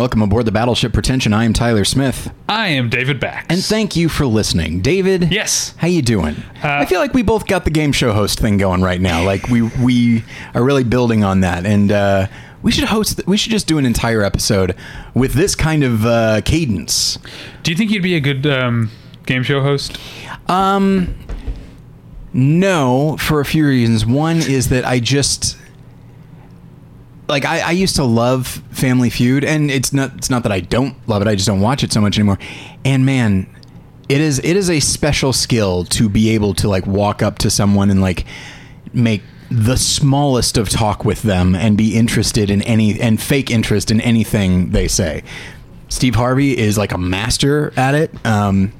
Welcome aboard the Battleship Pretension. I am Tyler Smith, I am David Bax. and thank you for listening, David. Yes. How you doing? I feel like we both got the game show host thing going right now. Like we we are really building on that, and uh, we should host. We should just do an entire episode with this kind of uh, cadence. Do you think you'd be a good um, game show host? Um, no, for a few reasons. One is that I just like I, I used to love Family Feud, and it's not it's not that I don't love it. I just don't watch it so much anymore. And man, it is it is a special skill to be able to like walk up to someone and like make the smallest of talk with them and be interested in any and fake interest in anything they say. Steve Harvey is like a master at it. Um,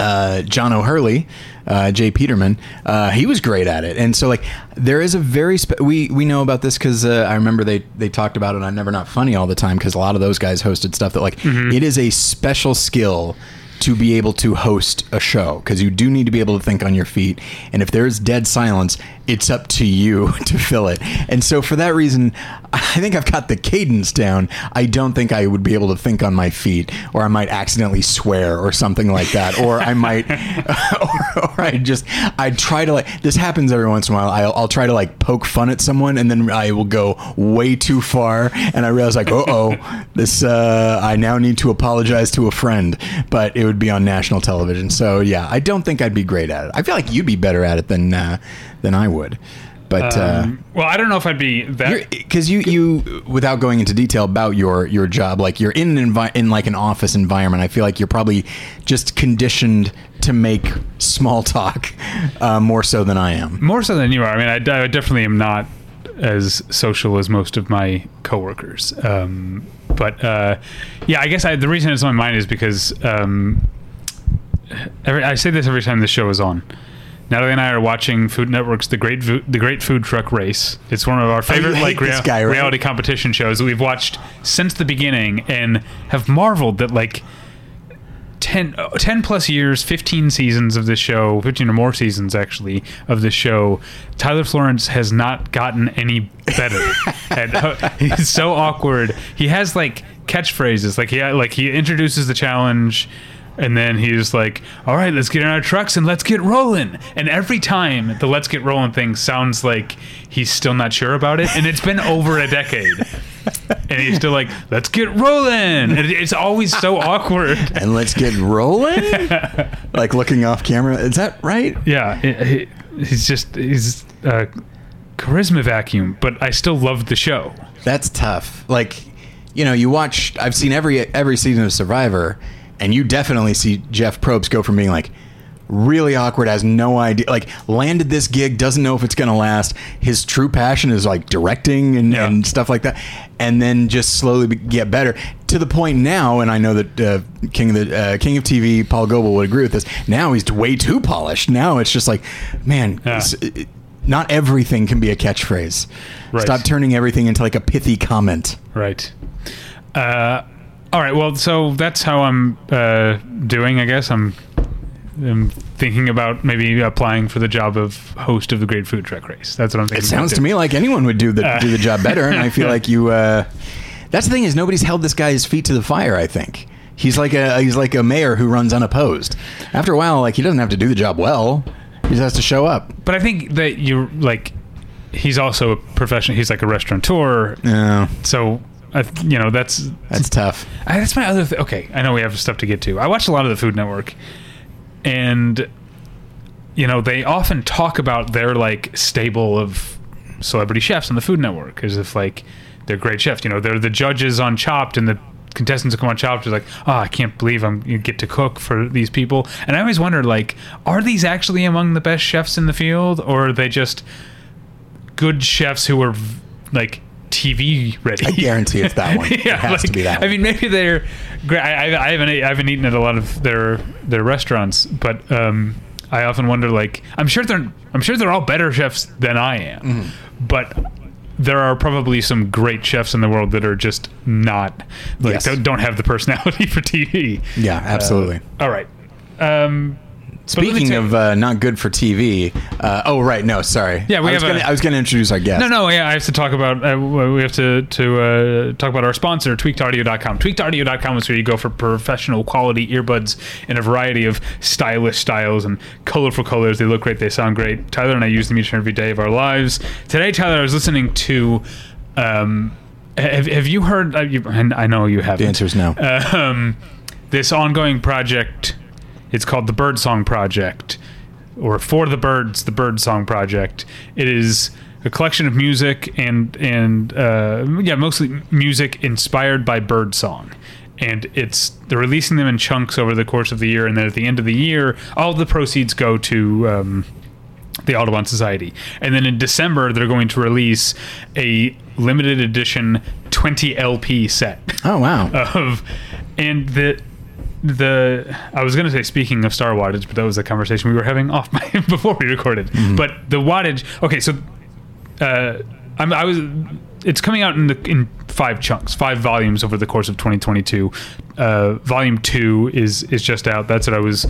uh, John O'Hurley, uh, J. Peterman, uh, he was great at it. And so, like, there is a very spe- we we know about this because uh, I remember they they talked about it on Never Not Funny all the time because a lot of those guys hosted stuff that like it is a special skill to be able to host a show because you do need to be able to think on your feet. And if there's dead silence it's up to you to fill it. And so for that reason i think i've got the cadence down. I don't think i would be able to think on my feet or i might accidentally swear or something like that or i might or, or i just i'd try to like this happens every once in a while. I'll, I'll try to like poke fun at someone and then i will go way too far and i realize like uh-oh this uh, i now need to apologize to a friend. But it would be on national television. So yeah i don't think i'd be great at it. I feel like you'd be better at it than uh, than i would but uh, Um, well, I don't know if I'd be that. because you you without going into detail about your your job like you're in an envi- in like an office environment i feel like you're probably just conditioned to make small talk uh, more so than i am More so than you are. I mean, I, I definitely am not as social as most of my coworkers. Um, but uh, yeah, I guess I, the reason it's on my mind is because um, every, I say this every time the show is on. Natalie and I are watching Food Network's The Great Vo- The Great Food Truck Race. It's one of our favorite like rea- guy, right? reality competition shows that we've watched since the beginning and have marveled that like 10, uh, 10 plus years, 15 seasons of this show, 15 or more seasons actually of this show, Tyler Florence has not gotten any better. and, uh, he's so awkward. He has like catchphrases, like he like he introduces the challenge and then he's like, "All right, let's get in our trucks and let's get rolling." And every time the "Let's get rolling" thing sounds like he's still not sure about it, and it's been over a decade. And he's still like, "Let's get rolling," and it's always so awkward. and let's get rolling like looking off camera is that right Yeah, it- it- he's just he's a charisma vacuum, but I still love the show. that's tough like you know you watch i've seen every every season of survivor and you definitely see jeff probst go from being like really awkward has no idea like landed this gig doesn't know if it's going to last his true passion is like directing and, Yeah. and stuff like that and then just slowly get better to the point now and i know that uh, king of the uh, king of tv paul goebel would agree with this now he's way too polished now it's just like man Yeah. it- not everything can be a catchphrase Right. stop turning everything into like a pithy comment Right. Uh, all right. Well, so that's how I'm uh, doing. I guess I'm, I'm thinking about maybe applying for the job of host of the Great Food Truck Race. That's what I'm thinking. It sounds to me like anyone would do the Uh. do the job better, and I feel like you. Uh, that's the thing is nobody's held this guy's feet to the fire. I think he's like a he's like a mayor who runs unopposed. After a while, like he doesn't have to do the job well; he just has to show up. But I think that you're like, he's also a professional. He's like a restaurateur. Yeah, So, I, you know, that's that's tough. I, that's my other. Th- okay, I know we have stuff to get to. I watch a lot of the Food Network, and you know they often talk about their like stable of celebrity chefs on the Food Network as if like they're great chefs. You know, they're the judges on Chopped, and the contestants who come on Chopped are like, oh, I can't believe I'm you get to cook for these people. And I always wonder, like, are these actually among the best chefs in the field, or are they just good chefs who are like TV ready? I guarantee it's that one. it has to be that. One. I mean, maybe they're. great. I, I, haven't. I haven't eaten at a lot of their their restaurants, but um, I often wonder. Like, I'm sure they're. I'm sure they're all better chefs than I am, Mm-hmm. but there are probably some great chefs in the world that are just not like Yes. don't, don't have the personality for TV. yeah, absolutely. All right. Um, Speaking of uh, not good for TV. Uh, oh right, no, sorry. Yeah, we I was have a- gonna, I was going to introduce our guest. No, no, yeah, I have to talk about. Uh, we have to to uh, talk about our sponsor, tweakedaudio.com. Tweakedaudio.com is where you go for professional quality earbuds in a variety of stylish styles and colorful colors. They look great. They sound great. Tyler and I use them each and every day of our lives. Today, Tyler, I was listening to. Um, have, have you heard? Uh, you, and I know you haven't. The answer is no. Um, this ongoing project. It's called the Bird Song Project, or For the Birds, the Bird Song Project. It is a collection of music and and uh, yeah, mostly music inspired by bird song. And it's they're releasing them in chunks over the course of the year, and then at the end of the year, all the proceeds go to um, the Audubon Society. And then in December, they're going to release a limited edition 20 LP set oh wow. of and the the I was gonna say speaking of star wattage, but that was a conversation we were having off my, before we recorded. But the wattage, okay, so uh, I'm, I was it's coming out in the in five chunks, five volumes over the course of 2022. Uh, volume two is is just out. That's what I was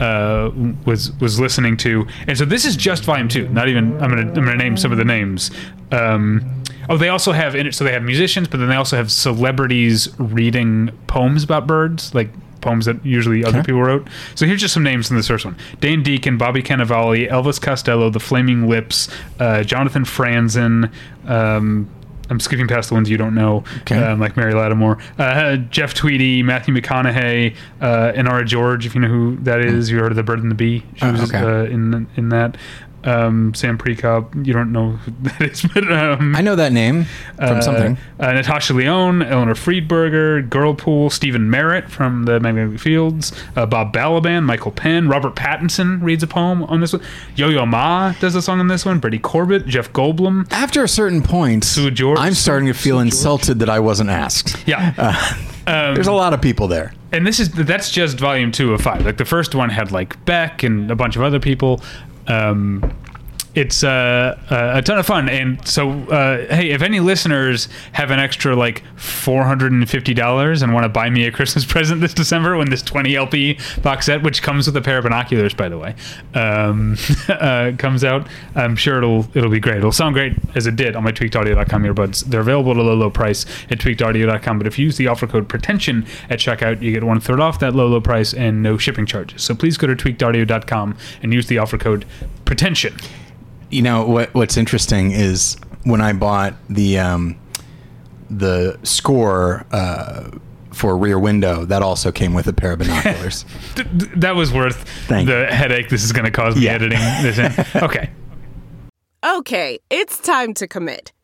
uh, was was listening to, and so this is just volume two. Not even I'm gonna I'm gonna name some of the names. Um, oh, they also have in it. So they have musicians, but then they also have celebrities reading poems about birds, like poems that usually other people wrote. So here's just some names in this first one: Dan Deacon, Bobby Cannavale, Elvis Costello, The Flaming Lips, uh, Jonathan Franzen. Um, I'm skipping past the ones you don't know, Okay. um, like Mary Lattimore, uh, Jeff Tweedy, Matthew McConaughey, uh, Inara George, if you know who that is. You heard of The Bird and the Bee? She Oh, was okay. uh, in in that. Um, Sam Prekop, you don't know who that is, but um, I know that name from uh, something. Uh, Natasha Lyonne, Eleanor Friedberger, Girlpool, Stephin Merritt from the Magnetic Fields, uh, Bob Balaban, Michael Penn, Robert Pattinson reads a poem on this one. Yo Yo Ma does a song on this one. Brady Corbet, Jeff Goldblum. After a certain point, Sue George- I'm starting to feel Sue George? insulted that I wasn't asked. Yeah. Um, There's a lot of people there. and this is that's just volume two of five. Like the first one had like Beck and a bunch of other people. Um, it's uh, uh, a ton of fun, and so uh, hey, if any listeners have an extra like four hundred and fifty dollars and want to buy me a Christmas present this December when this twenty LP box set, which comes with a pair of binoculars, by the way, um, uh, comes out, I'm sure it'll it'll be great. It'll sound great as it did on my tweakedaudio.com earbuds. They're available at a low low price at tweakedaudio.com, but if you use the offer code pretension at checkout, you get one third off that low low price and no shipping charges. So please go to tweakedaudio.com and use the offer code pretension. You know what? What's interesting is when I bought the um, the score uh, for Rear Window, that also came with a pair of binoculars. Th- th- that was worth Thank the headache this is going to cause me Yeah. editing this in. Okay. Okay, it's time to commit.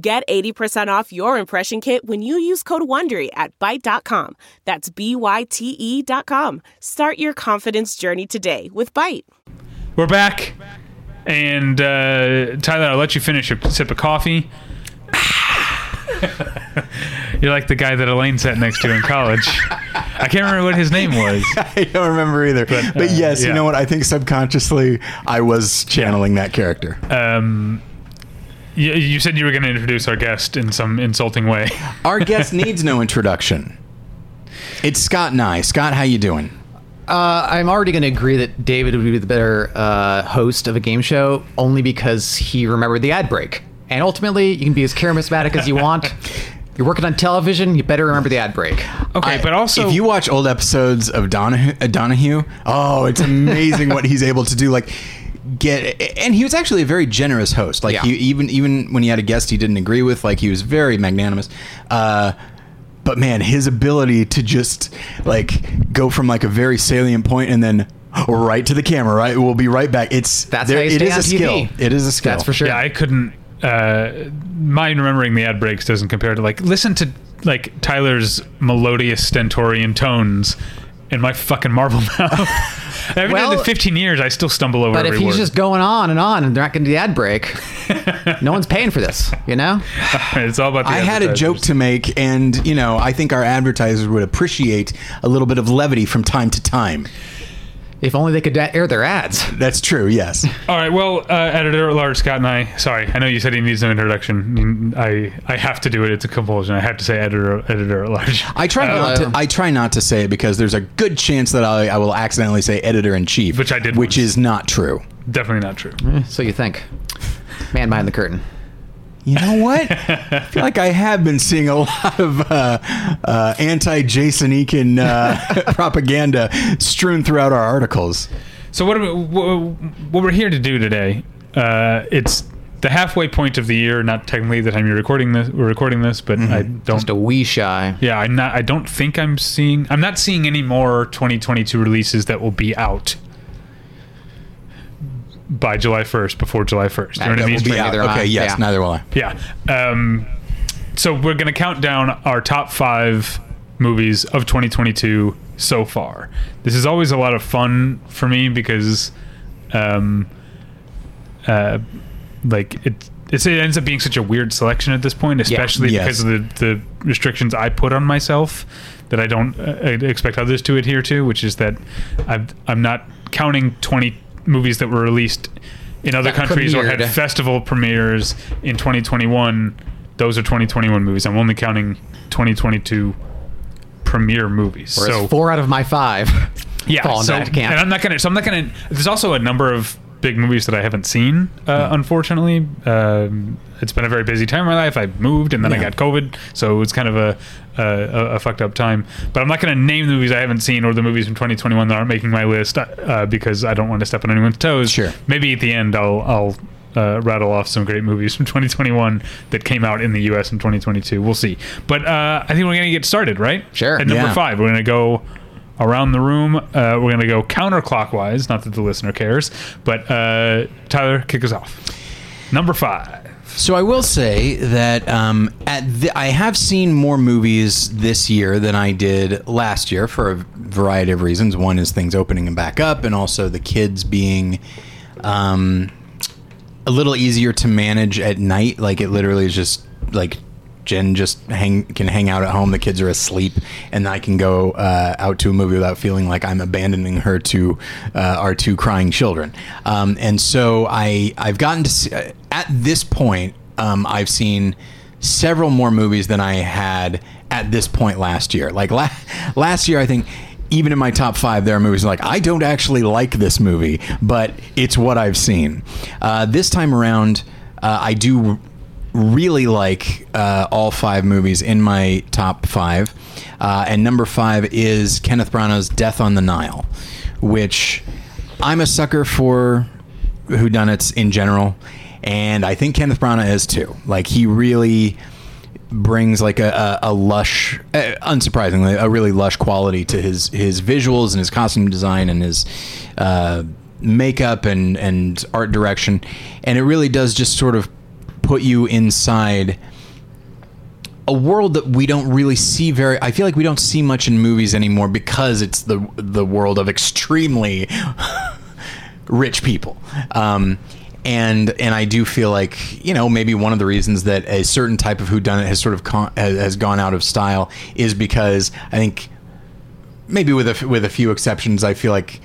Get 80% off your impression kit when you use code WONDERY at Byte.com. That's B-Y-T-E dot com. Start your confidence journey today with Byte. We're back. And uh, Tyler, I'll let you finish a sip of coffee. You're like the guy that Elaine sat next to in college. I can't remember what his name was. I don't remember either. But, uh, yes, yeah. you know what? I think subconsciously I was channeling that character. Um, you, you said you were going to introduce our guest in some insulting way. Our guest needs no introduction. It's Scott Nye. Scott, how you doing? Uh, I'm already going to agree that David would be the better uh, host of a game show only because he remembered the ad break. And ultimately, you can be as charismatic as you want. You're working on television, you better remember the ad break. Okay, I- but also if you watch old episodes of Donahue, uh, Donahue oh, it's amazing what he's able to do. Like get, and he was actually a very generous host. Like Yeah. he, even even when he had a guest he didn't agree with, like he was very magnanimous. Uh, but man, his ability to just like go from like a very salient point and then right to the camera, right? We'll be right back. It's That's there, how you it stay is on a skill. TV. It is a skill. That's for sure. yeah, I couldn't. Uh, mine remembering the ad breaks doesn't compare to like listen to like Tyler's melodious stentorian tones in my fucking marble mouth. I've Well- been in 15 years. I still stumble over But if he's word. just going on and on and they're not going to do the ad break, no one's paying for this, you know? it's all about the I had a joke to make, and you know, I think our advertisers would appreciate a little bit of levity from time to time. If only they could da- air their ads. That's true. Yes. All right. Well, uh, editor at large Scott and I. Sorry, I know you said he needs no introduction. I I have to do it. It's a compulsion. I have to say editor editor at large. I try not to. I try not to say it because there's a good chance that I, I will accidentally say editor in chief, Which I did which once. is not true. Definitely not true. So you think. Man behind the curtain. You know what? I feel like I have been seeing a lot of uh, uh, anti-Jason Eakin uh, propaganda strewn throughout our articles. So what, we, what we're here to do today? Uh, it's the halfway point of the year. Not technically the time you're recording this. We're recording this, but I don't. Just a wee shy. yeah, I'm not. I don't think I'm seeing. I'm not seeing any more 2022 releases that will be out by July 1st. Before July 1st. You know what I That mean? be Yeah. Neither Okay. Yes. yeah. Neither will I. Yeah. Um, so we're going to count down our top five movies of 2022 so far. This is always a lot of fun for me because, um, uh, like it, it's, it ends up being such a weird selection at this point, especially Yes. because of the, the restrictions I put on myself that I don't uh, expect others to adhere to, which is that I've, I'm not counting 20 movies that were released in other That countries or had festival premieres in 2021. Those are 2021 movies. I'm only counting 2022 premiere movies. Whereas so four out of my five yeah, fall into so, that camp. and I'm not gonna. So I'm not gonna. There's also a number of big movies that I haven't seen. Uh, Unfortunately, um, it's been a very busy time in my life. I moved and then I got COVID, so it's kind of a, a a fucked up time. But I'm not gonna name the movies I haven't seen or the movies from 2021 that aren't making my list uh, because I don't want to step on anyone's toes. Sure. Maybe at the end I'll I'll. Uh, rattle off some great movies from 2021 that came out in the U.S. in 2022. We'll see, but uh, I think we're gonna get started, right? Sure. At number Yeah. five, we're gonna go around the room. Uh, we're going to go counterclockwise. Not that the listener cares, but uh, Tyler, kick us off. Number five. So I will say that um, at the, I have seen more movies this year than I did last year for a variety of reasons. One is things opening and back up, and also the kids being um, a little easier to manage at night. Like it literally is just like Jen just hang can hang out at home. The kids are asleep, and I can go uh, out to a movie without feeling like I'm abandoning her to uh, our two crying children. Um, and so I I've gotten to see, uh, at this point um, I've seen several more movies than I had at this point last year. Like la- last year, I think. Even in my top five, there are movies like I don't actually like this movie, but it's what I've seen. Uh, this time around, uh, I do really like uh, all five movies in my top five. Uh, and number five is Kenneth Branagh's Death on the Nile, which I'm a sucker for whodunits in general. And I think Kenneth Branagh is too. Like, he really brings like a, a, a lush, uh, unsurprisingly, a really lush quality to his his visuals and his costume design and his uh, makeup and and art direction, and it really does just sort of put you inside a world that we don't really see very I feel like we don't see much in movies anymore because it's the the world of extremely rich people. Um, and and I do feel like you know maybe one of the reasons that a certain type of whodunit has sort of con- has, gone out of style is because I think maybe with with a few exceptions I feel like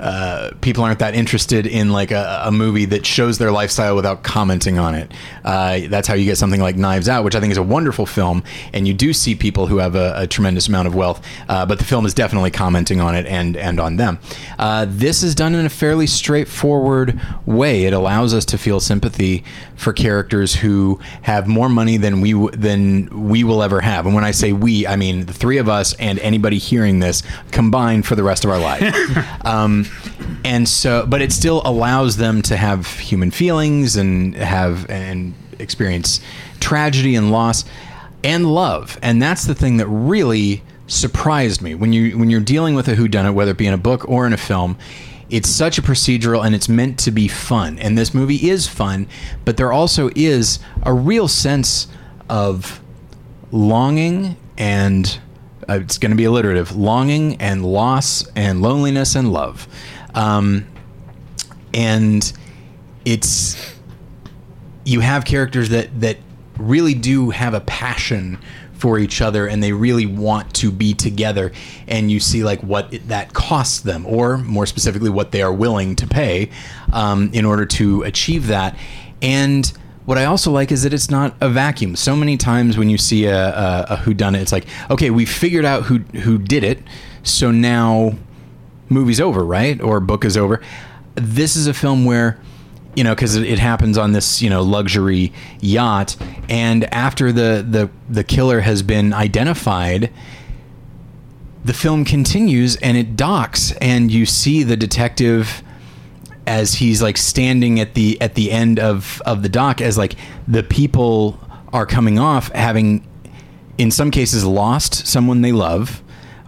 uh, people aren't that interested in like a, a movie that shows their lifestyle without commenting on it. Uh, that's how you get something like Knives Out, which I think is a wonderful film, and you do see people who have a, a tremendous amount of wealth, uh, but the film is definitely commenting on it and and on them. Uh, this is done in a fairly straightforward way. It allows us to feel sympathy for characters who have more money than we w- than we will ever have. And when I say we, I mean the three of us and anybody hearing this combined for the rest of our life. um, and so, but it still allows them to have human feelings and have and experience tragedy and loss and love. And that's the thing that really surprised me when you when you're dealing with a whodunit, whether it be in a book or in a film. It's such a procedural and it's meant to be fun. And this movie is fun, but there also is a real sense of longing and uh, it's going to be alliterative. Longing and loss and loneliness and love. Um, and it's you have characters that that really do have a passion for each other and they really want to be together. And you see like what it, that costs them or more specifically what they are willing to pay um, in order to achieve that. And what I also like is that it's not a vacuum. So many times when you see a, a, a who done it, it's like, okay, we figured out who who did it, so now movie's over, right? Or book is over. This is a film where you know because it happens on this you know luxury yacht and after the the the killer has been identified the film continues and it docks and you see the detective as he's like standing at the at the end of of the dock as like the people are coming off having in some cases lost someone they love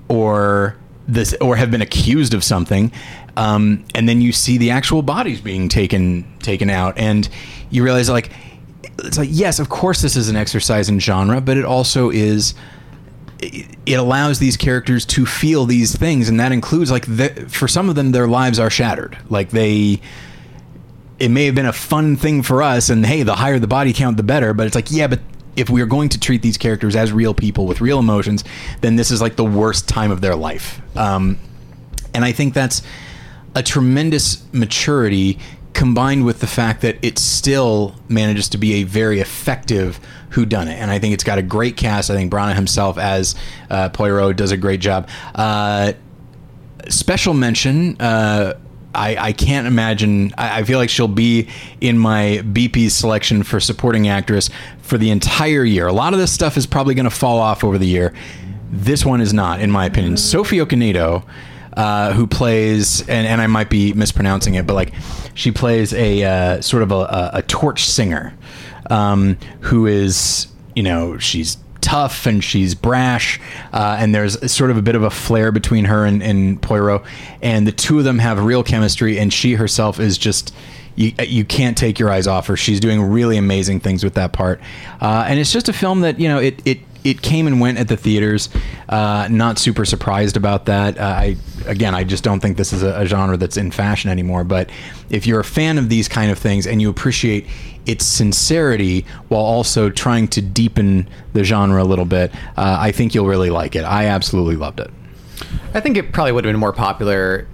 or this or have been accused of something um, and then you see the actual bodies being taken taken out. And you realize like it's like yes of course this is an exercise in genre but it also is it allows these characters to feel these things and that includes like the, for some of them their lives are shattered. Like they it may have been a fun thing for us and hey the higher the body count the better but it's like yeah but if we are going to treat these characters as real people with real emotions then this is like the worst time of their life. Um, and i think that's a tremendous maturity combined with the fact that it still manages to be a very effective who done it and i think it's got a great cast. I think Branagh himself as uh, poirot does a great job. Uh, special mention uh, I, I can't imagine I, I feel like she'll be in my bp's selection for supporting actress for the entire year. A lot of this stuff is probably going to fall off over the year. This one is not in my opinion. Sophie okonedo uh, who plays and, and I might be mispronouncing it, but like she plays a uh, sort of a, a, a torch singer um, who is you know she's tough and she's brash uh, and there's sort of a bit of a flair between her and, and Poirot and the two of them have real chemistry and she herself is just you, you can't take your eyes off her. She's doing really amazing things with that part, uh, and it's just a film that you know it it it came and went at the theaters. Uh, not super surprised about that. Uh, I again, I just don't think this is a, a, genre that's in fashion anymore. But if you're a fan of these kind of things and you appreciate its sincerity while also trying to deepen the genre a little bit, uh, I think you'll really like it. I absolutely loved it. I think it probably would have been more popular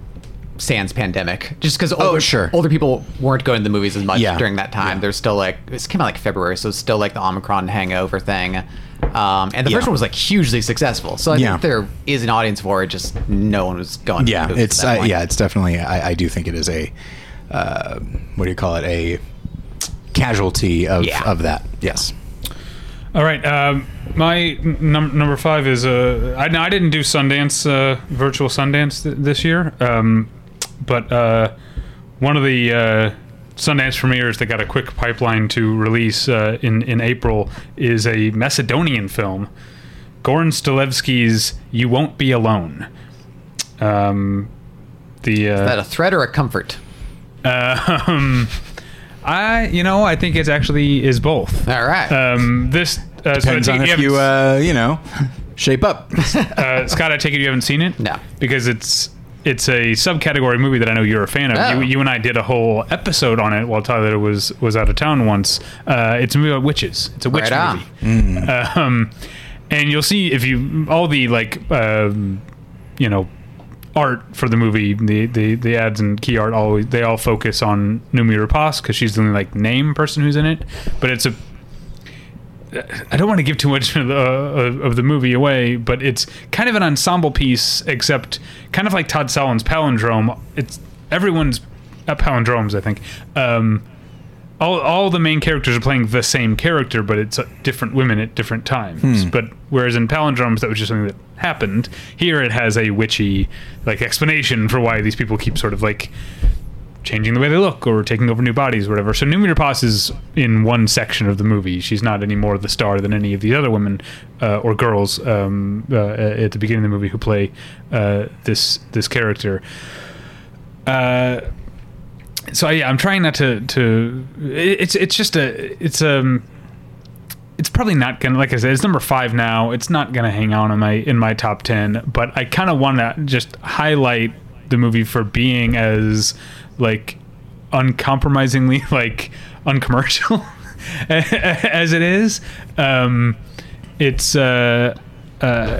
sans pandemic just because older, oh, sure. older people weren't going to the movies as much Yeah. during that time Yeah. there's still like this came out like february so it's still like the omicron hangover thing um, and the Yeah. first one was like hugely successful so i Yeah. think there is an audience for it just no one was going Yeah, movies it's uh, yeah, it's definitely. I, I do think it is a uh, what do you call it? A casualty of Yeah. of that. Yes. All right. Um, my num- number five is uh, I, I didn't do Sundance, uh, virtual Sundance th- this year, um, but uh, one of the uh, Sundance premieres that got a quick pipeline to release uh, in in April is a Macedonian film, Goran Stolevski's "You Won't Be Alone." Um, the uh, is that a threat or a comfort um, I you know I think it actually is both. all right Um, this uh, so I Depends take on if you uh, you know shape up. uh, Scott, I take it you haven't seen it? No. Because it's it's a subcategory movie that I know you're a fan of. Oh. You, you and I did a whole episode on it while Tyler was was out of town once. Uh, it's a movie about witches. It's a witch Right movie. Um, and you'll see if you all the like um, you know art for the movie the, the the ads and key art always they all focus on Noomi Rapace because she's the only like name person who's in it but it's a I don't want to give too much of the, of the movie away, but it's kind of an ensemble piece, except kind of like Todd Solondz Palindrome. It's everyone's uh, palindromes, I think. Um, all, all the main characters are playing the same character, but it's uh, different women at different times. But whereas in palindromes, that was just something that happened. Here, it has a witchy like explanation for why these people keep sort of like changing the way they look or taking over new bodies or whatever. So Noomi Rapace is in one section of the movie. She's not any more the star than any of the other women uh, or girls um, uh, at the beginning of the movie who play uh, this this character. Uh, so yeah, I'm trying not to to. It's it's just a it's um it's probably not gonna like I said, it's number five now. It's not gonna hang on in my in my top ten. But I kind of want to just highlight the movie for being as like uncompromisingly like uncommercial as it is. Um, it's uh, uh,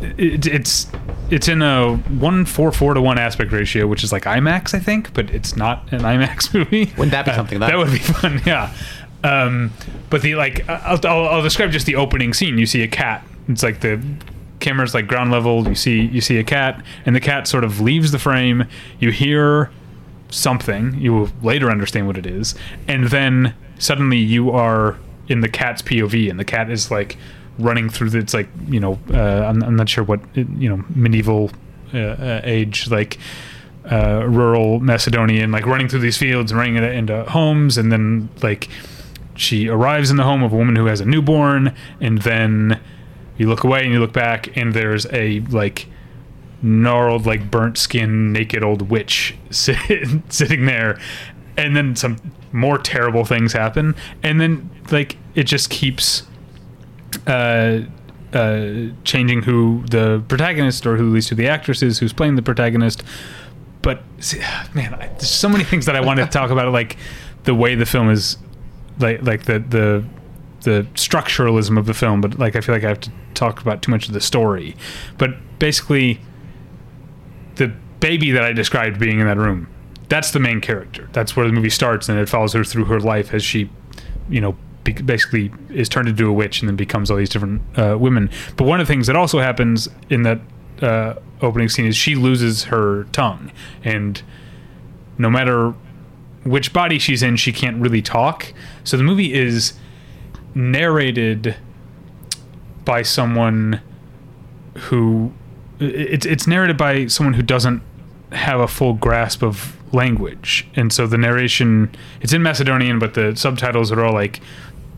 it, it's it's in a one four four to one aspect ratio, which is like IMAX, I think, but it's not an IMAX movie. Wouldn't that be something, that though? would be fun, yeah. Um, but the like, I'll, I'll, I'll describe just the opening scene. You see a cat. It's like the camera's like ground level. You see you see a cat, and the cat sort of leaves the frame. You hear something. You will later understand what it is, and then suddenly you are in the cat's POV, and the cat is like running through the. It's like you know, uh, I'm, I'm not sure what you know, medieval uh, uh, age like. Uh, rural Macedonian, like running through these fields and running into, into homes, and then like she arrives in the home of a woman who has a newborn, and then you look away and you look back, and there's a like gnarled, like burnt skin, naked old witch sit, sitting there, and then some more terrible things happen, and then like it just keeps uh, uh, changing who the protagonist or who at least who the actress is who's playing the protagonist. But man, I, there's so many things that I wanted to talk about, like the way the film is, like like the the the structuralism of the film. But like I feel like I have to talk about too much of the story. But basically, the baby that I described being in that room, that's the main character. That's where the movie starts, and it follows her through her life as she, you know, be- basically is turned into a witch and then becomes all these different uh, women. But one of the things that also happens in that uh, opening scene is she loses her tongue, and no matter which body she's in, she can't really talk. So the movie is narrated by someone who it's it's narrated by someone who doesn't have a full grasp of language, and so the narration it's in Macedonian, but the subtitles are all like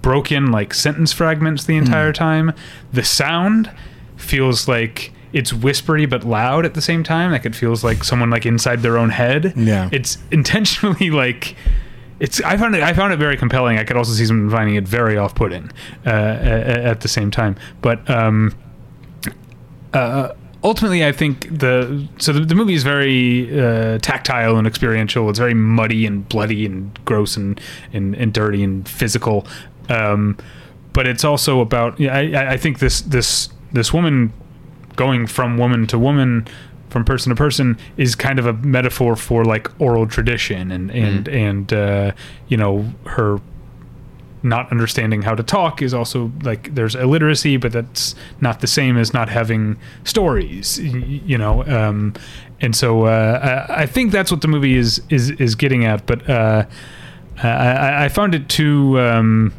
broken, like sentence fragments the hmm. entire time. The sound feels like it's whispery but loud at the same time. Like it feels like someone like inside their own head. Yeah. it's intentionally like it's I found it I found it very compelling. I could also see someone finding it very off-putting uh, at, at the same time. But um, uh, ultimately, I think the so the, the movie is very uh, tactile and experiential. It's very muddy and bloody and gross and and, and dirty and physical. Um, but it's also about yeah, I, I think this this this woman going from woman to woman from person to person is kind of a metaphor for like oral tradition and and and uh, you know her not understanding how to talk is also like there's illiteracy but that's not the same as not having stories you know um, and so uh, I, I think that's what the movie is is is getting at but uh, I, I- I found it too um,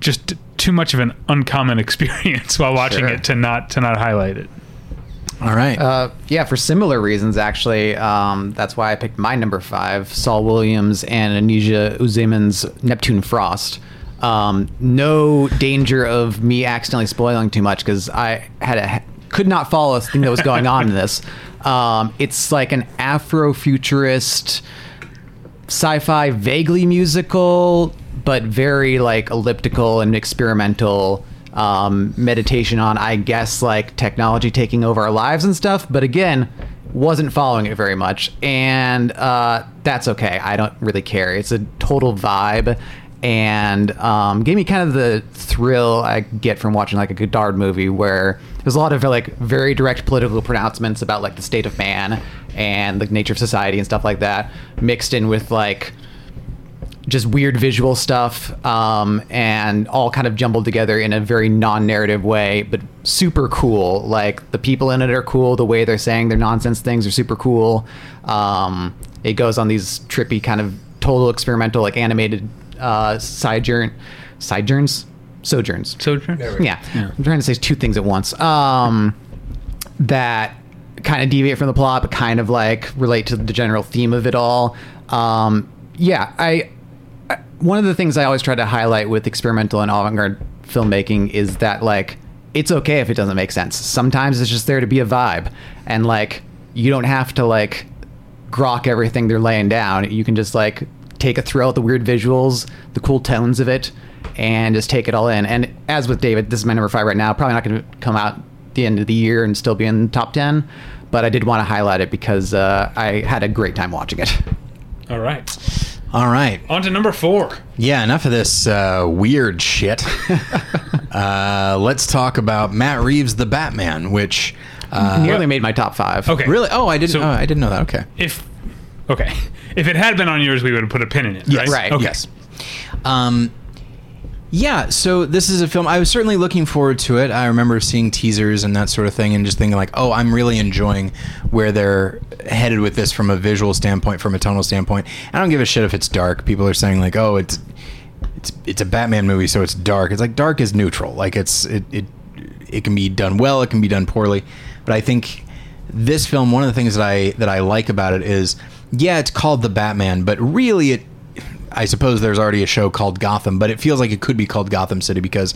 just too much of an uncommon experience while watching Sure. it to not to not highlight it All right. Uh, yeah, for similar reasons, actually. Um, that's why I picked my number five, Saul Williams and Anisia Uzeyman's Neptune Frost. Um, no danger of me accidentally spoiling too much because I had a could not follow a thing that was going on in this. Um, it's like an Afrofuturist sci-fi, vaguely musical, but very like elliptical and experimental um, meditation on, I guess, like technology taking over our lives and stuff. But again, wasn't following it very much, and uh, that's okay. I don't really care. It's a total vibe. And um, gave me kind of the thrill I get from watching like a Godard movie, where there's a lot of like very direct political pronouncements about like the state of man and the nature of society and stuff like that, mixed in with like just weird visual stuff um, and all kind of jumbled together in a very non-narrative way but super cool like the people in it are cool the way they're saying their nonsense things are super cool um, it goes on these trippy kind of total experimental like animated uh, sojourn sojourns sojourns Sojourn? yeah. I'm trying to say two things at once. Um, that kind of deviate from the plot, but kind of like relate to the general theme of it all. Um, yeah, I, I. One of the things I always try to highlight with experimental and avant-garde filmmaking is that like it's okay if it doesn't make sense. Sometimes it's just there to be a vibe, and like you don't have to like grok everything they're laying down. You can just like take a thrill at the weird visuals, the cool tones of it, and just take it all in. And as with David, this is my number five right now. Probably not going to come out the end of the year and still be in the top ten, but I did want to highlight it because uh, I had a great time watching it. All right. All right. On to number four. Yeah, enough of this uh, weird shit. uh, let's talk about Matt Reeves' The Batman, which uh, Nearly made my top five. Okay. really. Oh, I didn't. So- oh, I didn't know that. Okay. If okay, if it had been on yours, we would have put a pin in it. Yes. Right. Right. Okay. Yes. Um, yeah, so this is a film I was certainly looking forward to it. I remember seeing teasers and that sort of thing and just thinking like, "Oh, I'm really enjoying where they're headed with this from a visual standpoint, from a tonal standpoint." I don't give a shit if it's dark. People are saying like, "Oh, it's it's it's a Batman movie, so it's dark." It's like dark is neutral. Like it's it it it can be done well, it can be done poorly. But I think this film, one of the things that I that I like about it is, yeah, it's called The Batman, but really it I suppose there's already a show called Gotham, but it feels like it could be called Gotham City because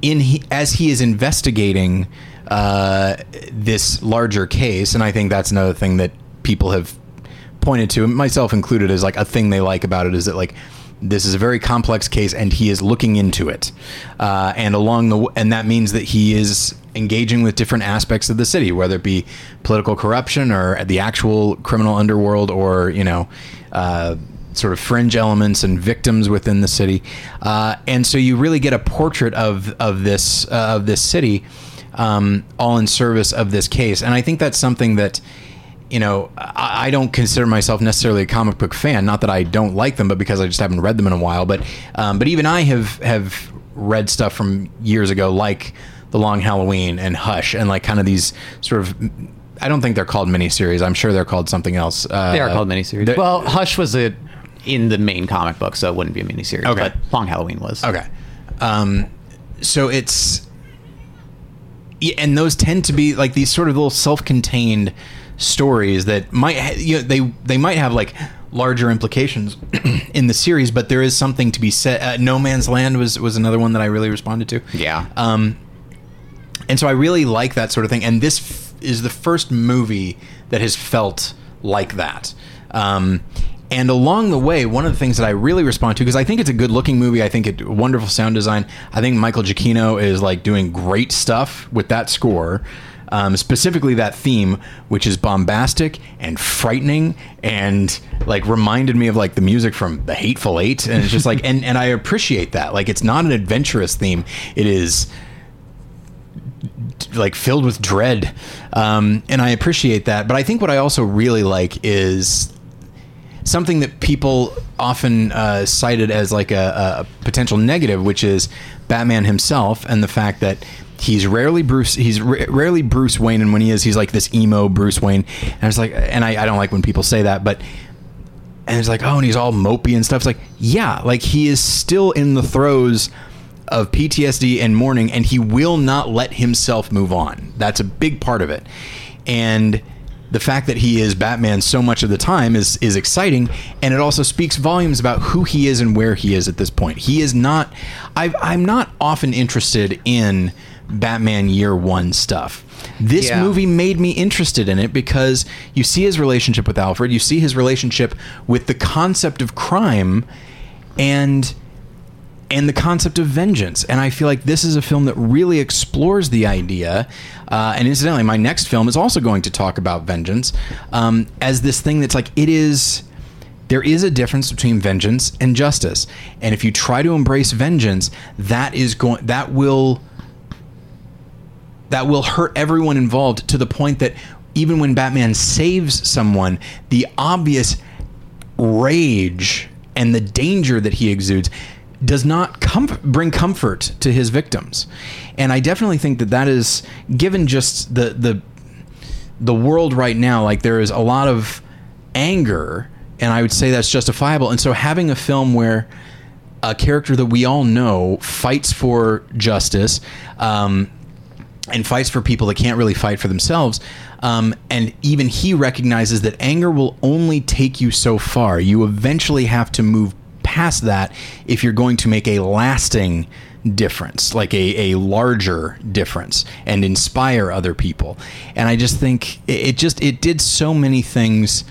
in he, as he is investigating uh, this larger case, and I think that's another thing that people have pointed to, myself included, as like a thing they like about it is that like this is a very complex case, and he is looking into it, uh, and along the and that means that he is engaging with different aspects of the city, whether it be political corruption or the actual criminal underworld, or you know. Uh, sort of fringe elements and victims within the city, uh, and so you really get a portrait of of this uh, of this city, um, all in service of this case. And I think that's something that you know I, I don't consider myself necessarily a comic book fan. Not that I don't like them, but because I just haven't read them in a while. But um, but even I have have read stuff from years ago, like The Long Halloween and Hush, and like kind of these sort of. I don't think they're called miniseries. I'm sure they're called something else. Uh, They are called miniseries. Well, Hush was a in the main comic book, so it wouldn't be a miniseries. Okay. But Long Halloween was. Okay. Um, so it's yeah, and those tend to be like these sort of little self-contained stories that might ha- you know, they they might have like larger implications in the series, but there is something to be said. Uh, no Man's Land was was another one that I really responded to. Yeah. Um, and so I really like that sort of thing. And this f- is the first movie that has felt like that. Um, and along the way, one of the things that I really respond to, because I think it's a good looking movie, I think it wonderful sound design. I think Michael Giacchino is like doing great stuff with that score. Um, specifically that theme, which is bombastic and frightening, and like reminded me of like the music from The Hateful Eight, and it's just like, and and I appreciate that. Like, it's not an adventurous theme; it is like filled with dread um, and i appreciate that but i think what i also really like is something that people often uh, cited as like a, a potential negative which is batman himself and the fact that he's rarely bruce he's ra- rarely bruce wayne and when he is he's like this emo bruce wayne and it's like and I, I don't like when people say that but and it's like, oh, and he's all mopey and stuff. It's like, yeah, like he is still in the throes of PTSD and mourning, and he will not let himself move on. That's a big part of it. And the fact that he is Batman so much of the time is is exciting, and it also speaks volumes about who he is and where he is at this point. He is not. i I'm not often interested in Batman Year One stuff. This Yeah. movie made me interested in it because you see his relationship with Alfred, you see his relationship with the concept of crime, and and the concept of vengeance. And I feel like this is a film that really explores the idea. Uh, and incidentally, my next film is also going to talk about vengeance um, as this thing that's like it is. There is a difference between vengeance and justice, and if you try to embrace vengeance, that is going that will that will hurt everyone involved to the point that even when Batman saves someone, the obvious rage and the danger that he exudes does not com- bring comfort to his victims. And I definitely think that that is given just the the the world right now like there is a lot of anger and I would say that's justifiable. And so having a film where a character that we all know fights for justice um, and fights for people that can't really fight for themselves. Um, and even he recognizes that anger will only take you so far. You eventually have to move past that if you're going to make a lasting difference, like a, a larger difference, and inspire other people. And I just think it, just it did so many things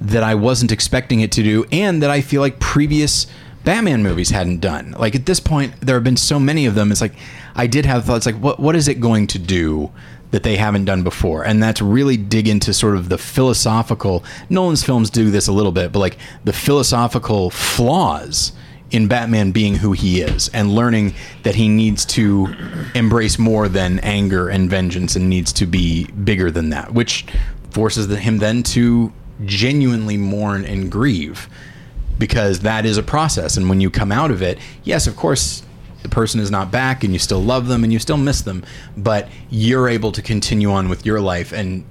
that I wasn't expecting it to do, and that I feel like previous Batman movies hadn't done. Like at this point, there have been so many of them. It's like I did have thoughts like, what what is it going to do that they haven't done before? And that's really dig into sort of the philosophical. Nolan's films do this a little bit, but like the philosophical flaws in Batman being who he is and learning that he needs to embrace more than anger and vengeance and needs to be bigger than that, which forces him then to genuinely mourn and grieve because that is a process. And when you come out of it, yes, of course, the person is not back and you still love them and you still miss them, but you're able to continue on with your life and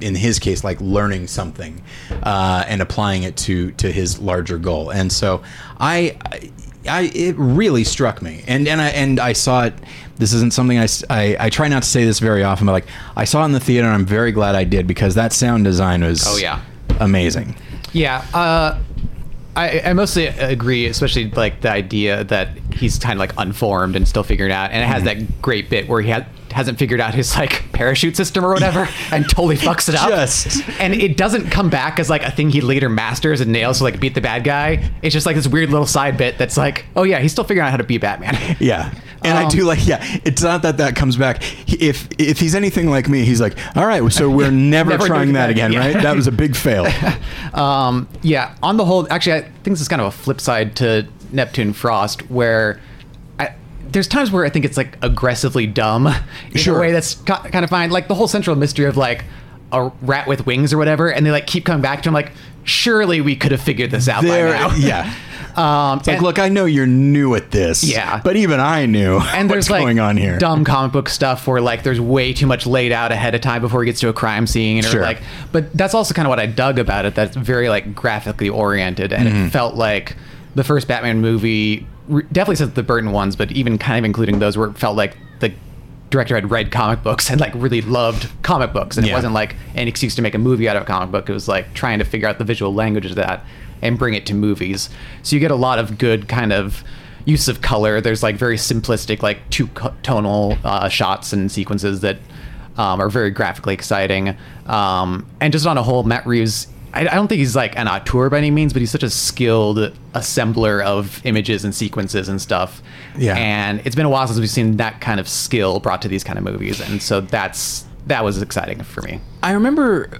in his case like learning something uh, and applying it to to his larger goal. And so I, I it really struck me. And and I and I saw it this isn't something I I try not to say this very often but like I saw it in the theater and I'm very glad I did because that sound design was Oh, yeah. amazing. Yeah, uh, I, I mostly agree, especially like the idea that he's kind of like unformed and still figuring it out, and it has Mm-hmm. that great bit where he ha- hasn't figured out his like parachute system or whatever, and totally fucks it up. Just- and it doesn't come back as like a thing he later masters and nails to like beat the bad guy. It's just like this weird little side bit that's like, oh yeah, he's still figuring out how to be Batman. Yeah. And I Um, do like, yeah. It's not that that comes back. If if he's anything like me, he's like, all right, so we're never, Never trying that that again, again. right? That was a big fail. Um, yeah, on the whole, actually, I think this is kind of a flip side to Neptune Frost, where I, there's times where I think it's like aggressively dumb in Sure. a way that's ki- kind of fine. Like the whole central mystery of like a rat with wings or whatever, and they like keep coming back to him. Like, surely we could have figured this out There, by now. yeah. Um, like, and- look, I know you're new at this. Yeah. But even I knew and what's there's like going on here. dumb comic book stuff where like there's way too much laid out ahead of time before he gets to a crime scene or Sure. like but that's also kind of what I dug about it that's very like graphically oriented and Mm-hmm. it felt like the first Batman movie definitely since the Burton ones but even kind of including those where it felt like the director had read comic books and like really loved comic books. And Yeah. it wasn't like an excuse to make a movie out of a comic book. It was like trying to figure out the visual language of that and bring it to movies. So you get a lot of good kind of use of color. There's like very simplistic like two tonal uh, shots and sequences that um, are very graphically exciting. Um, and just on a whole matt reeves I, I don't think he's like an auteur by any means but he's such a skilled assembler of images and sequences and stuff Yeah. and it's been a while since we've seen that kind of skill brought to these kind of movies and so that's that was exciting for me I remember,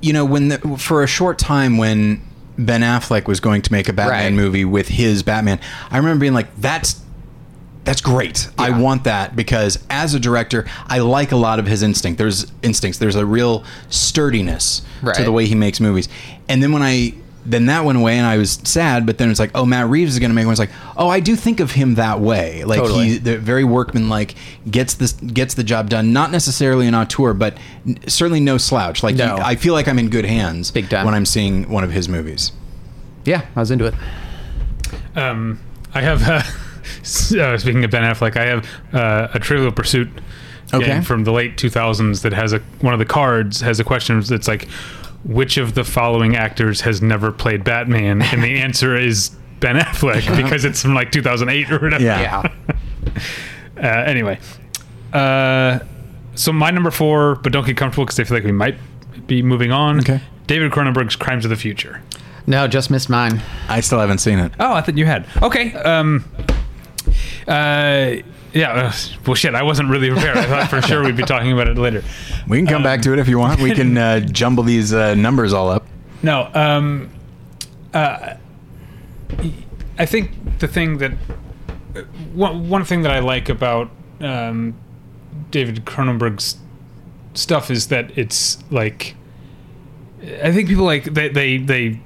you know, when the, for a short time when Ben Affleck was going to make a Batman Right. movie with his Batman, I remember being like, "That's that's great. I want that because as a director, I like a lot of his instinct. There's instincts. There's a real sturdiness to the way he makes movies. And then when I then that went away and I was sad, but then it's like, oh, Matt Reeves is going to make one. It's like, oh, I do think of him that way. Like Totally. he, the very workmanlike, gets this gets the job done. Not necessarily an auteur, but n- certainly no slouch. Like No. he- I feel like I'm in good hands Big time. when I'm seeing one of his movies. yeah i was into it Um, I have, uh, s- uh, speaking of Ben Affleck, I have uh, a Trivial Pursuit Okay. game from the late 2000s that has a one of the cards has a question that's like, which of the following actors has never played Batman? And the answer is Ben Affleck because it's from like 2008 or whatever. Yeah. yeah Uh, anyway, uh, so my number four, but don't get comfortable because I feel like we might be moving on. Okay. David Cronenberg's Crimes of the Future. no just missed mine I still haven't seen it. Oh, I thought you had. Okay. Um. Uh. Yeah. Uh, well, shit. I wasn't really prepared. I thought for sure we'd be talking about it later. We can come back to it if you want. We can uh, jumble these uh, numbers all up. No. Um. Uh. I think the thing that uh, one one thing that I like about um, David Cronenberg's stuff is that it's like I think people like they they they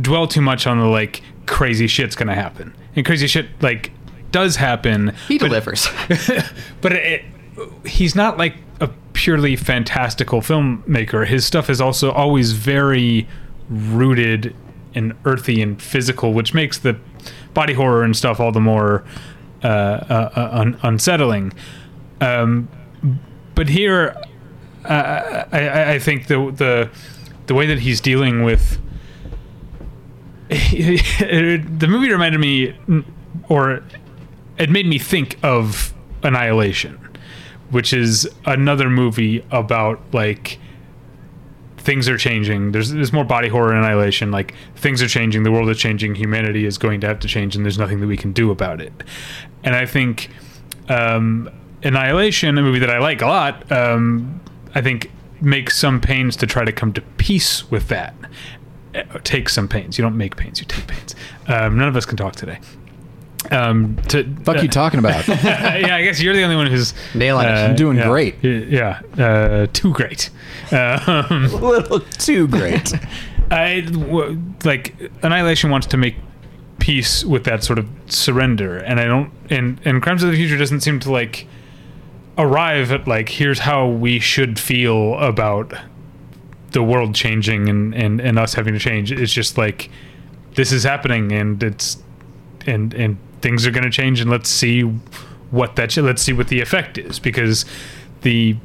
dwell too much on the like crazy shit's gonna happen and crazy shit like does happen. he but- delivers but it, he's not like a purely fantastical filmmaker. His stuff is also always very rooted and earthy and physical, which makes the body horror and stuff all the more uh, uh, uh, un- unsettling. Um, but here, I, I- I think the the the way that he's dealing with the movie reminded me, or it made me think of Annihilation, which is another movie about like things are changing. There's there's more body horror and annihilation. Like things are changing. The world is changing. Humanity is going to have to change, and there's nothing that we can do about it. And I think um, Annihilation, a movie that I like a lot, um, I think makes some pains to try to come to peace with that. Take some pains. You don't make pains. You take pains. Um, none of us can talk today. Um, to Fuck you talking about? yeah, I guess you're the only one who's Nailing it. uh, I'm doing yeah, great. Yeah, uh, too great. Um, a little too great. I w- like Annihilation wants to make peace with that sort of surrender, and I don't. And and Crimes of the Future doesn't seem to like arrive at like here's how we should feel about the world changing and and and us having to change. It's just like this is happening, and it's and and things are going to change, and let's see what that let's see what the effect is because the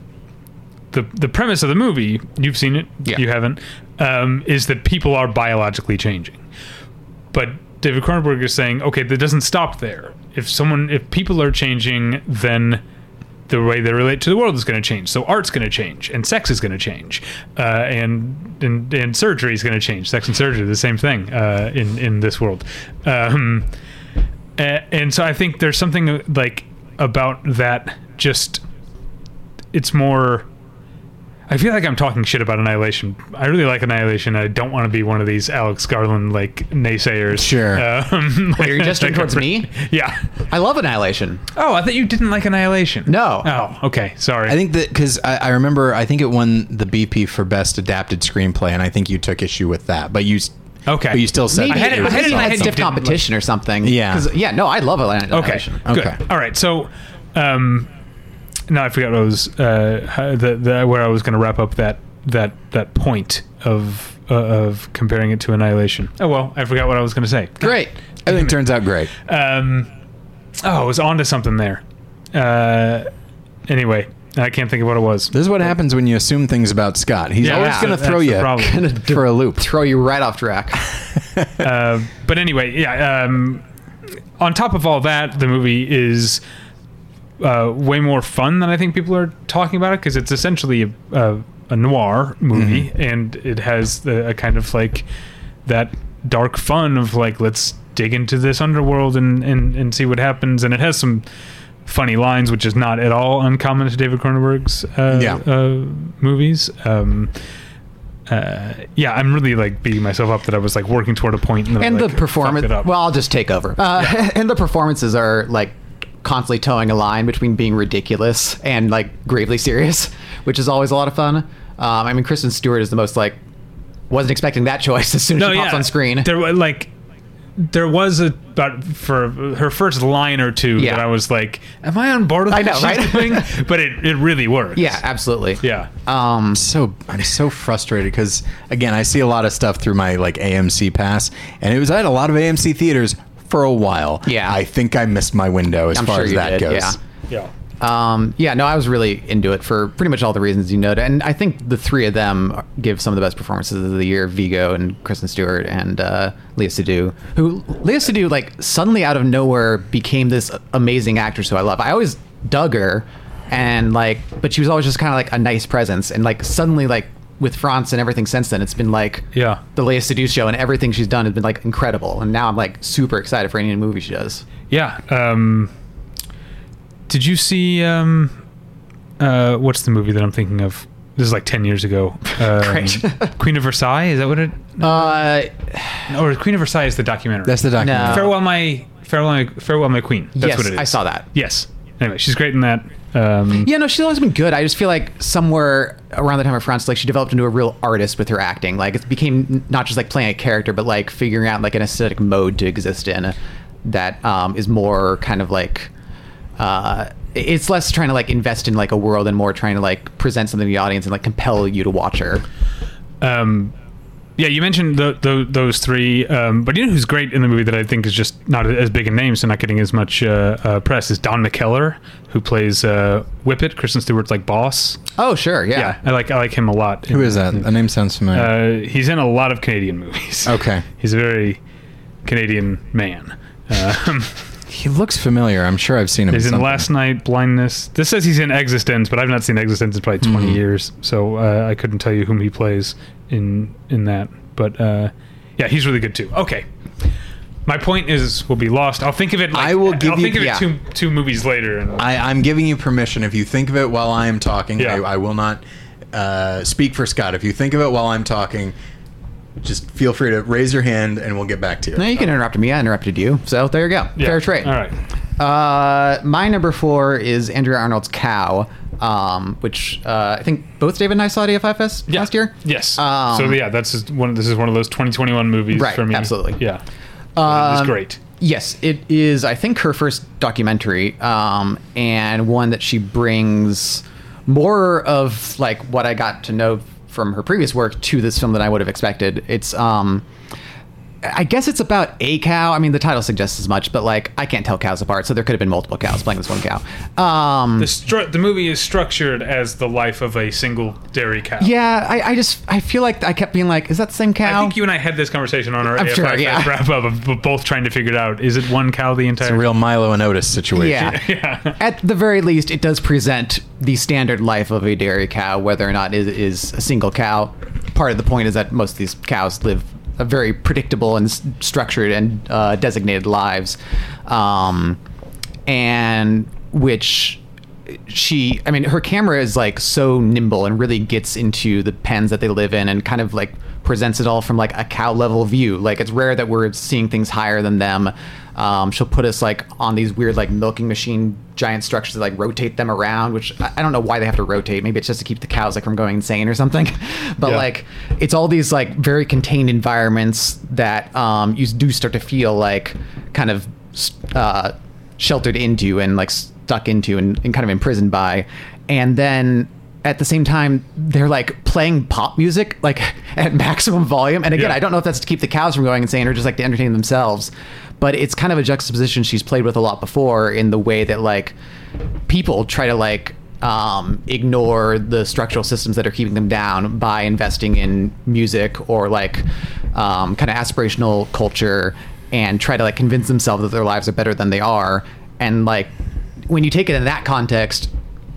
the the premise of the movie you've seen it Yeah. you haven't um, is that people are biologically changing. But David Cronenberg is saying okay that doesn't stop there. If someone if people are changing then the way they relate to the world is going to change. So art's going to change and sex is going to change uh, and, and and surgery is going to change. Sex and surgery the same thing uh, in in this world. Um, a- and so I think there's something like about that just it's more I feel like I'm talking shit about Annihilation. I really like Annihilation. I don't want to be one of these Alex Garland like naysayers. Sure. Um, Wait, are you gesturing towards me? Yeah. I love Annihilation. Oh, I thought you didn't like Annihilation. No. Oh, okay. Sorry. I think that because I, I remember, I think it won the BP for best adapted screenplay, and I think you took issue with that. But you, Okay. but you still said Maybe I had it- it I had it in my a head you stiff didn't competition or something. Yeah. 'Cause- yeah. No, I love Okay. Annihilation. Good. Okay. All right. So, um, now I forgot what I was uh, how- the, the where I was going to wrap up that that that point of uh, of comparing it to Annihilation. Oh well, I forgot what I was going to say. Great. everything turns out great. Um, oh, I was onto something there. Uh, anyway, I can't think of what it was. This is what happens when you assume things about Scott. He's Yeah, always that's going to throw that's you the problem. for a loop. Throw you right off track. Uh, but anyway, yeah. Um, on top of all that, the movie is uh, way more fun than I think people are talking about it because it's essentially a, a, a noir movie, and it has the, a kind of like that dark fun of like let's dig into this underworld and, and, and see what happens, and it has some funny lines, which is not at all uncommon to David Cronenberg's uh, Yeah. uh, movies. Um, uh, yeah, I'm really like beating myself up that I was like working toward a point and, then I, and like, the performance. it up. Well, I'll just take over. Uh, and the performances are like constantly towing a line between being ridiculous and like gravely serious, which is always a lot of fun. Um, I mean, Kristen Stewart is the most like wasn't expecting that choice as soon as she pops on screen. There was like there was a but for her first line or two Yeah. that I was like, "Am I on board with I know, right? doing?" but it, it really works. yeah, absolutely. yeah. Um, so I'm so frustrated because again I see a lot of stuff through my like AMC pass, and it was at a lot of AMC theaters for a while. Yeah. I think I missed my window as I'm far sure as that did, goes. yeah. yeah. Um, yeah, no, I was really into it for pretty much all the reasons you noted, and I think the three of them give some of the best performances of the year: Viggo and Kristen Stewart and uh, Léa Seydoux. Who Léa Seydoux, like suddenly out of nowhere, became this amazing actress who I love. I always dug her, and like, but she was always just kind of like a nice presence, and like suddenly like with France and everything since then, it's been like Yeah. the Léa Seydoux show, and everything she's done has been like incredible, and now I'm like super excited for any new movie she does. Yeah. Um, did you see um, uh, what's the movie that I'm thinking of? This is like ten years ago. Um, Great. Queen of Versailles. Is that what it? Uh, Or Queen of Versailles is the documentary. That's the documentary. No. farewell, my farewell, my farewell, my queen. That's yes, what it is. I saw that. Yes. Anyway, she's great in that. Um, Yeah, no, she's always been good. I just feel like somewhere around the time of France, like she developed into a real artist with her acting. Like it became not just like playing a character, but like figuring out like an aesthetic mode to exist in that um, is more kind of like. Uh, it's less trying to like invest in like a world and more trying to like present something to the audience and like compel you to watch her. um, yeah, you mentioned tho- tho- those three, um, but you know who's great in the movie that I think is just not as big a name, so not getting as much uh, uh, press is Don McKellar, who plays uh, Wippet, Kristen Stewart's like boss. Oh, sure, yeah. Yeah, I like I like him a lot. Who is that? The name sounds familiar. Uh, he's in a lot of Canadian movies. Okay. he's a very Canadian man. Um, He looks familiar. I'm sure I've seen him. He's in something. Last Night, Blindness. This says he's in eXistenZ, but I've not seen eXistenZ in probably 20 Mm-hmm. years, so uh, I couldn't tell you whom he plays in in that. But uh, yeah, he's really good too. Okay. My point is, we'll be lost. I'll think of it. Like, I will give I'll you- think of yeah. it two two movies later. And I, I'm giving you permission. If you think of it while I am talking, Yeah. I, I will not uh, speak for Scott. If you think of it while I'm talking, just feel free to raise your hand and we'll get back to you. No, you can interrupt me. I interrupted you. So there you go. yeah. Fair trade. All right. Uh, my number four is Andrea Arnold's Cow, um, which uh, I think both David and I saw at AFI Fest Yeah. last year. Yes. Um, so yeah, that's just one. This is one of those 2021 movies Right, for me. absolutely. Yeah. But it is Um, great. Yes, it is. I think her first documentary, um, and one that she brings more of like what I got to know from her previous work to this film than I would have expected. It's, um, I guess it's about a cow. I mean, the title suggests as much, but like I can't tell cows apart, so there could have been multiple cows playing this one cow. Um, The, stru- the movie is structured as the life of a single dairy cow. yeah, I, I just I feel like I kept being like, is that the same cow? I think you and I had this conversation on our I'm AFI sure, Fest yeah. wrap up of of both trying to figure it out. Is it one cow the entire It's a real Milo and Otis situation. Yeah. Yeah. At the very least, it does present the standard life of a dairy cow, whether or not it is a single cow. Part of the point is that most of these cows live a very predictable and structured and uh, designated lives, um, and which she i mean her camera is like so nimble and really gets into the pens that they live in and kind of like presents it all from like a cow level view. Like it's rare that we're seeing things higher than them um, she'll put us like on these weird like milking machine giant structures that like rotate them around which I, I don't know why they have to rotate. Maybe it's just to keep the cows like from going insane or something. But Yeah. like it's all these like very contained environments that um, you do start to feel like kind of uh, sheltered into and like stuck into and, and kind of imprisoned by. And then at the same time they're like playing pop music like at maximum volume. And again Yeah. i don't know if that's to keep the cows from going insane or just like to entertain themselves but it's kind of a juxtaposition she's played with a lot before in the way that like people try to like um, ignore the structural systems that are keeping them down by investing in music or like um, kind of aspirational culture and try to like convince themselves that their lives are better than they are. And like when you take it in that context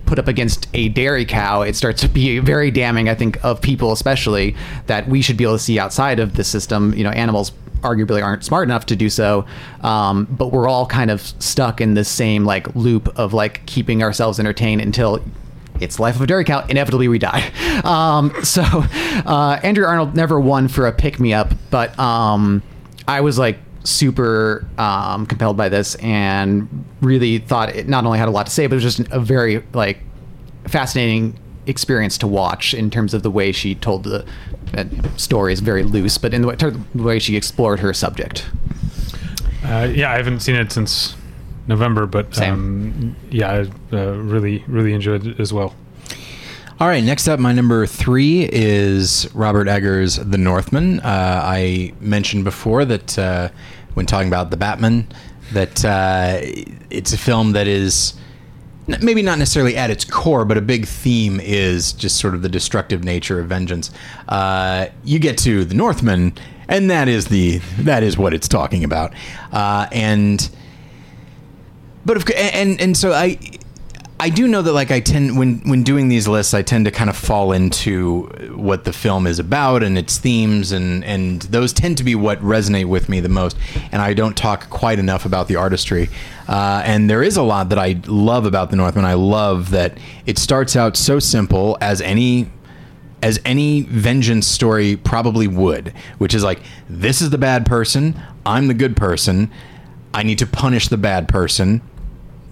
put up against a dairy cow it starts to be very damning i think of people especially that we should be able to see outside of the system. You know animals arguably aren't smart enough to do so. Um, but we're all kind of stuck in this same like loop of like keeping ourselves entertained until it's life of a dairy cow inevitably we die. Um, so uh, Andrea Arnold never won for a pick me up but um, i was like super um, compelled by this and really thought it not only had a lot to say but it was just a very like fascinating experience to watch in terms of the way she told the uh, story is very loose but in the way, the way she explored her subject Uh, yeah, I haven't seen it since November, but um, yeah, I uh, really, really enjoyed it as well. All right, next up, my number three is Robert Eggers' The Northman. Uh, I mentioned before that uh, when talking about The Batman, that uh, it's a film that is n- maybe not necessarily at its core, but a big theme is just sort of the destructive nature of vengeance. Uh, you get to The Northman, and that is the that is what it's talking about, uh, and but of, and and so I I do know that like I tend when when doing these lists I tend to kind of fall into what the film is about and its themes and and those tend to be what resonate with me the most and I don't talk quite enough about the artistry uh, and there is a lot that I love about the Northman I love that it starts out so simple as any as any vengeance story probably would, which is like, this is the bad person, I'm the good person, I need to punish the bad person.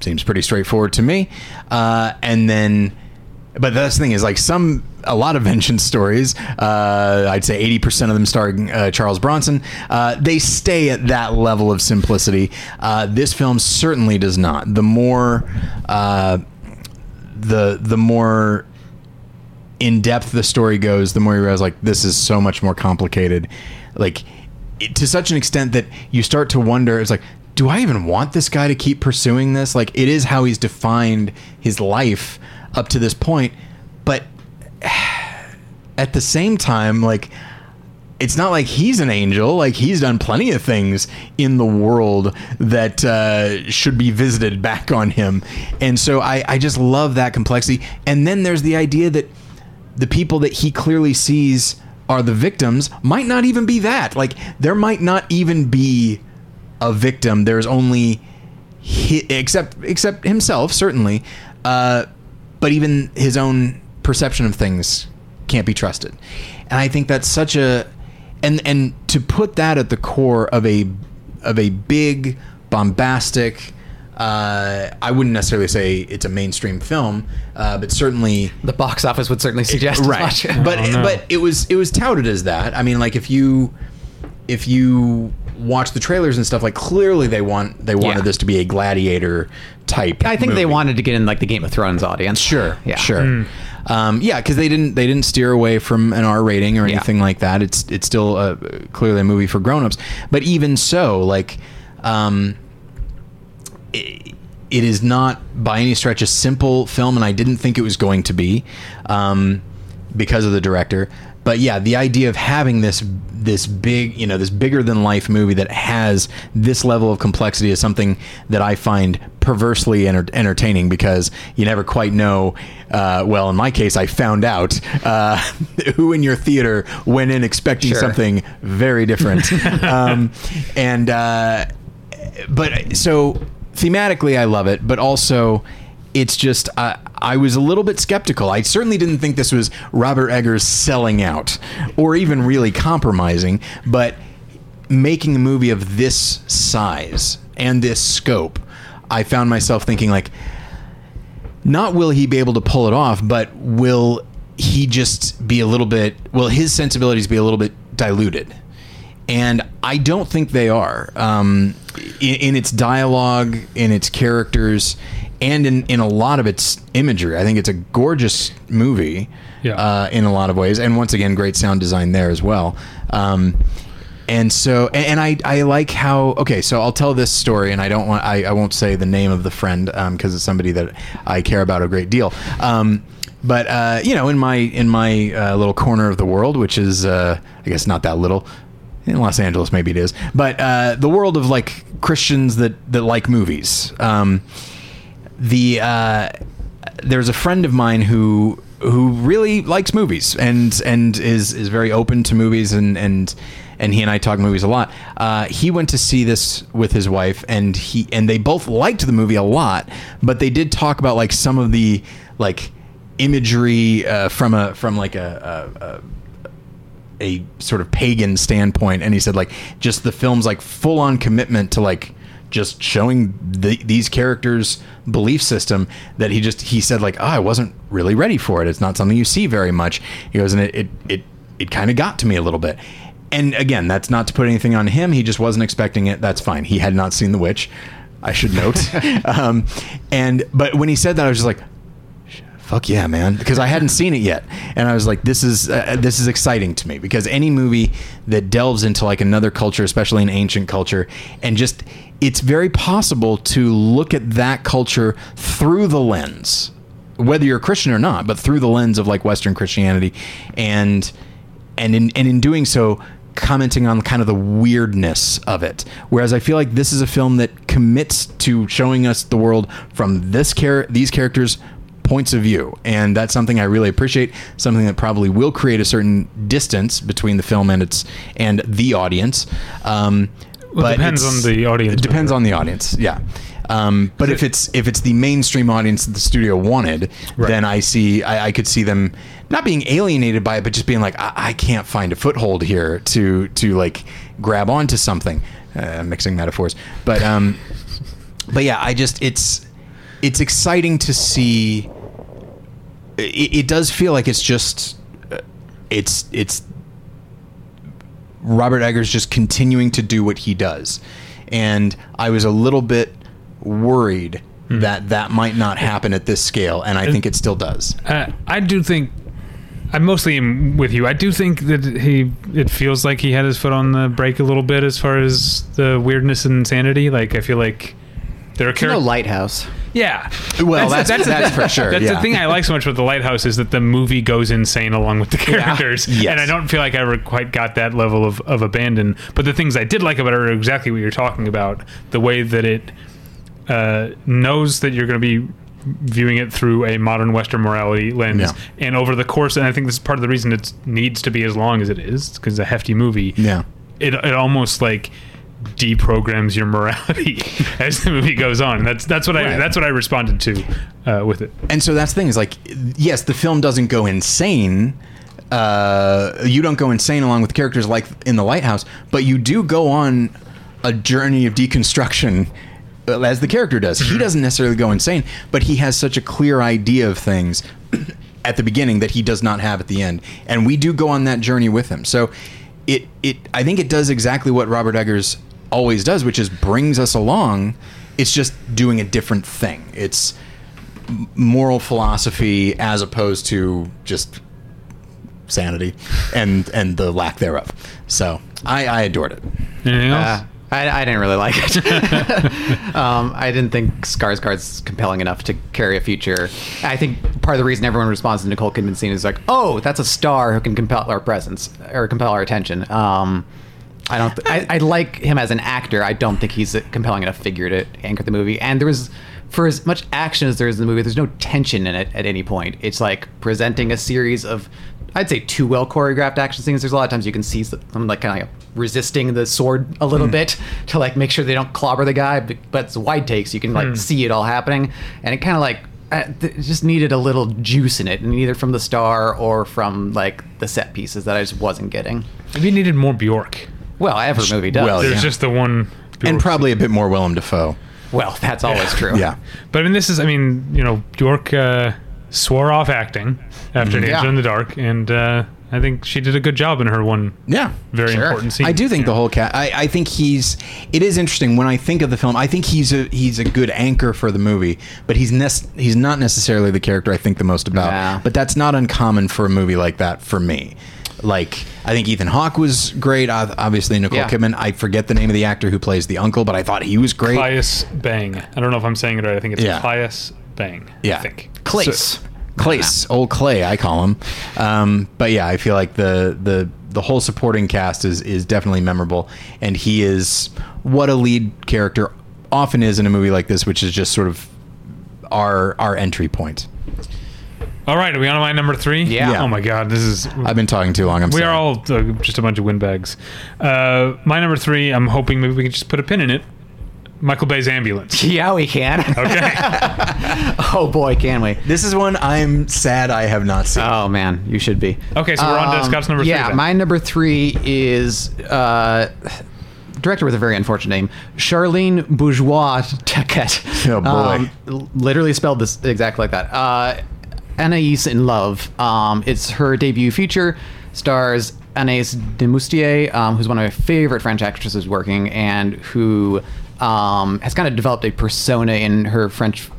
Seems pretty straightforward to me. Uh, and then, but that's the thing is like some, a lot of vengeance stories, uh, I'd say 80% of them starring uh, Charles Bronson, uh, they stay at that level of simplicity. Uh, this film certainly does not. The more, uh, the the more in depth the story goes, the more you realize like this is so much more complicated. Like to such an extent that you start to wonder. It's like, do I even want this guy to keep pursuing this? Like it is how he's defined his life up to this point, but at the same time, like it's not like he's an angel. Like he's done plenty of things in the world that uh, should be visited back on him. And so I, I just love that complexity. And then there's the idea that the people that he clearly sees are the victims might not even be that. Like there might not even be a victim. There's only hi except except himself certainly. Uh, but even his own perception of things can't be trusted. And I think that's such a and and to put that at the core of a of a big bombastic uh, I wouldn't necessarily say it's a mainstream film, uh, but certainly The box office would certainly suggest as right. much. but Oh, no. but it was it was touted as that. I mean, like if you if you watch the trailers and stuff, like clearly they want they wanted Yeah. this to be a gladiator type. I think they movie. wanted to get in like the Game of Thrones audience. Sure, Yeah. sure. Um, yeah, because they didn't they didn't steer away from an R rating or Yeah. anything like that. It's it's still uh clearly a movie for grown-ups. But even so, like, um, it, it is not by any stretch a simple film, and I didn't think it was going to be um, because of the director. But yeah, the idea of having this this big, you know, this bigger than life movie that has this level of complexity is something that I find perversely enter- entertaining because you never quite know. Uh, well, in my case, I found out uh, who in your theater went in expecting Sure. something very different, um, and. Uh, but so thematically I love it, but also it's just uh, I was a little bit skeptical. I certainly didn't think this was Robert Eggers selling out or even really compromising, but making a movie of this size and this scope, I found myself thinking like not will he be able to pull it off, but will he just be a little bit will his sensibilities be a little bit diluted? And I don't think they are. Um, in, in its dialogue, in its characters, and in, in a lot of its imagery. I think it's a gorgeous movie Yeah. uh, in a lot of ways. And once again, great sound design there as well. Um, and so, and, and I, I like how, okay, so I'll tell this story and I don't want, I, I won't say the name of the friend because it's somebody that I care about a great deal. Um, but uh, you know, in my in my uh, little corner of the world, which is uh, I guess not that little, in Los Angeles maybe it is, but uh, the world of like Christians that that like movies. The uh, there's a friend of mine who who really likes movies and and is is very open to movies and and and he and I talk movies a lot. Uh, he went to see this with his wife and he and they both liked the movie a lot, but they did talk about like some of the like imagery uh, from a from like a, a, a a sort of pagan standpoint and he said like just the film's like full on commitment to like just showing the, these characters belief system that he just he said like oh i wasn't really ready for it. It's not something you see very much. He goes and it it it, it kind of got to me a little bit. And again that's not to put anything on him. He just wasn't expecting it. That's fine. He had not seen the witch i should note. Um, and but when he said that i was just like fuck yeah man. Because i hadn't seen it yet. And i was like this is uh, this is exciting to me. Because any movie that delves into like another culture especially an ancient culture and just it's very possible to look at that culture through the lens whether you're a christian or not but through the lens of like western christianity. And and in and in doing so commenting on kind of the weirdness of it. Whereas i feel like this is a film that commits to showing us the world from this char- these characters points of view and that's something i really appreciate something that probably will create a certain distance between the film and its and the audience um Well, but it depends on the audience. it depends on the audience yeah um, but if it's if it's the mainstream audience that the studio wanted, Right. then I see I, I could see them not being alienated by it, but just being like I, I can't find a foothold here to to like grab onto something. Uh, mixing metaphors, but um, but yeah, I just it's it's exciting to see. It, it does feel like it's just uh, it's it's Robert Eggers just continuing to do what he does. And I was a little bit worried that that might not happen at this scale, and I think it still does. Uh, I do think I mostly am with you. I do think that he it feels like he had his foot on the brake a little bit as far as the weirdness and insanity. Like I feel like there are You know, characters. Lighthouse. Yeah. Well, that's- the- that's the- for sure, That's yeah. the thing I like so much with the Lighthouse is that the movie goes insane along with the characters, Yes. and I don't feel like I ever quite got that level of, of abandon. But the things I did like about it are exactly what you're talking about. The way that it uh, knows that you're going to be viewing it through a modern Western morality lens, Yeah. and over the course, and I think this is part of the reason it needs to be as long as it is because it's a hefty movie Yeah. it, it almost like deprograms your morality as the movie goes on. And that's that's what I Right. that's what I responded to uh, with it. And so that's the thing is like, yes, the film doesn't go insane. Uh, you don't go insane along with characters like in the lighthouse, but you do go on a journey of deconstruction uh, as the character does. He doesn't necessarily go insane, but he has such a clear idea of things at the beginning that he does not have at the end, and we do go on that journey with him. So it it I think it does exactly what Robert Eggers always does, which is brings us along. It's just doing a different thing. It's moral philosophy as opposed to just sanity and and the lack thereof. So I, I adored it. Anything else? Uh, I, I didn't really like it. um, I didn't think Skarsgård's compelling enough to carry a feature. I think part of the reason everyone responds to Nicole Kidman scene is like, "Oh, that's a star who can compel our presence or compel our attention." Um, I don't. Th- I, I like him as an actor. I don't think he's a compelling enough figure to anchor the movie. And there was, for as much action as there is in the movie, there's no tension in it at any point. It's like presenting a series of, I'd say, two well choreographed action scenes. There's a lot of times you can see them like kind of like resisting the sword a little bit to like make sure they don't clobber the guy. But, it's wide takes. You can like see it all happening, and it kind of like. uh, It just needed a little juice in it, and either from the star or from like the set pieces that I just wasn't getting. Maybe it needed more Bjork. Well, every movie does. well, There's yeah. just the one. And probably a bit more Willem Dafoe. Well, that's always true. Yeah. But I mean, this is, I mean, you know, Bjork uh, swore off acting after Dancer Yeah. in the Dark, and uh, I think she did a good job in her one Yeah. very Sure. important scene. I do think Yeah. the whole cat. I, I think he's. It is interesting when I think of the film. I think he's a he's a good anchor for the movie, but he's nec- he's not necessarily the character I think the most about. Yeah. But that's not uncommon for a movie like that for me. Like I think Ethan Hawke was great. Obviously Nicole Yeah. Kidman. I forget the name of the actor who plays the uncle, but I thought he was great. Claes Bang. I don't know if I'm saying it right. I think it's Yeah. Claes Bang. Yeah. I think. Clace. So- Clace, old Clay, I call him. Um, but yeah, I feel like the the the whole supporting cast is is definitely memorable, and he is what a lead character often is in a movie like this, which is just sort of our our entry point. All right, are we on to my number three? Yeah. Yeah. Oh my God, this is. I've been talking too long. I'm we sorry. are all uh, just a bunch of windbags. Uh, my number three. I'm hoping maybe we can just put a pin in it. Michael Bay's ambulance. Yeah, we can. Okay. oh boy, can we? This is one I'm sad I have not seen. Oh man, you should be. Okay, so we're on to Scott's number three Yeah, then. my number three is uh, director with a very unfortunate name, Charline Bourgeois Tacquet. Oh, boy. Um, l- literally spelled this exactly like that. Uh, Anaïs in Love. Um, it's her debut feature. Stars Anaïs Demoustier, um, who's one of my favorite French actresses working, and who um, has kind of developed a persona in her French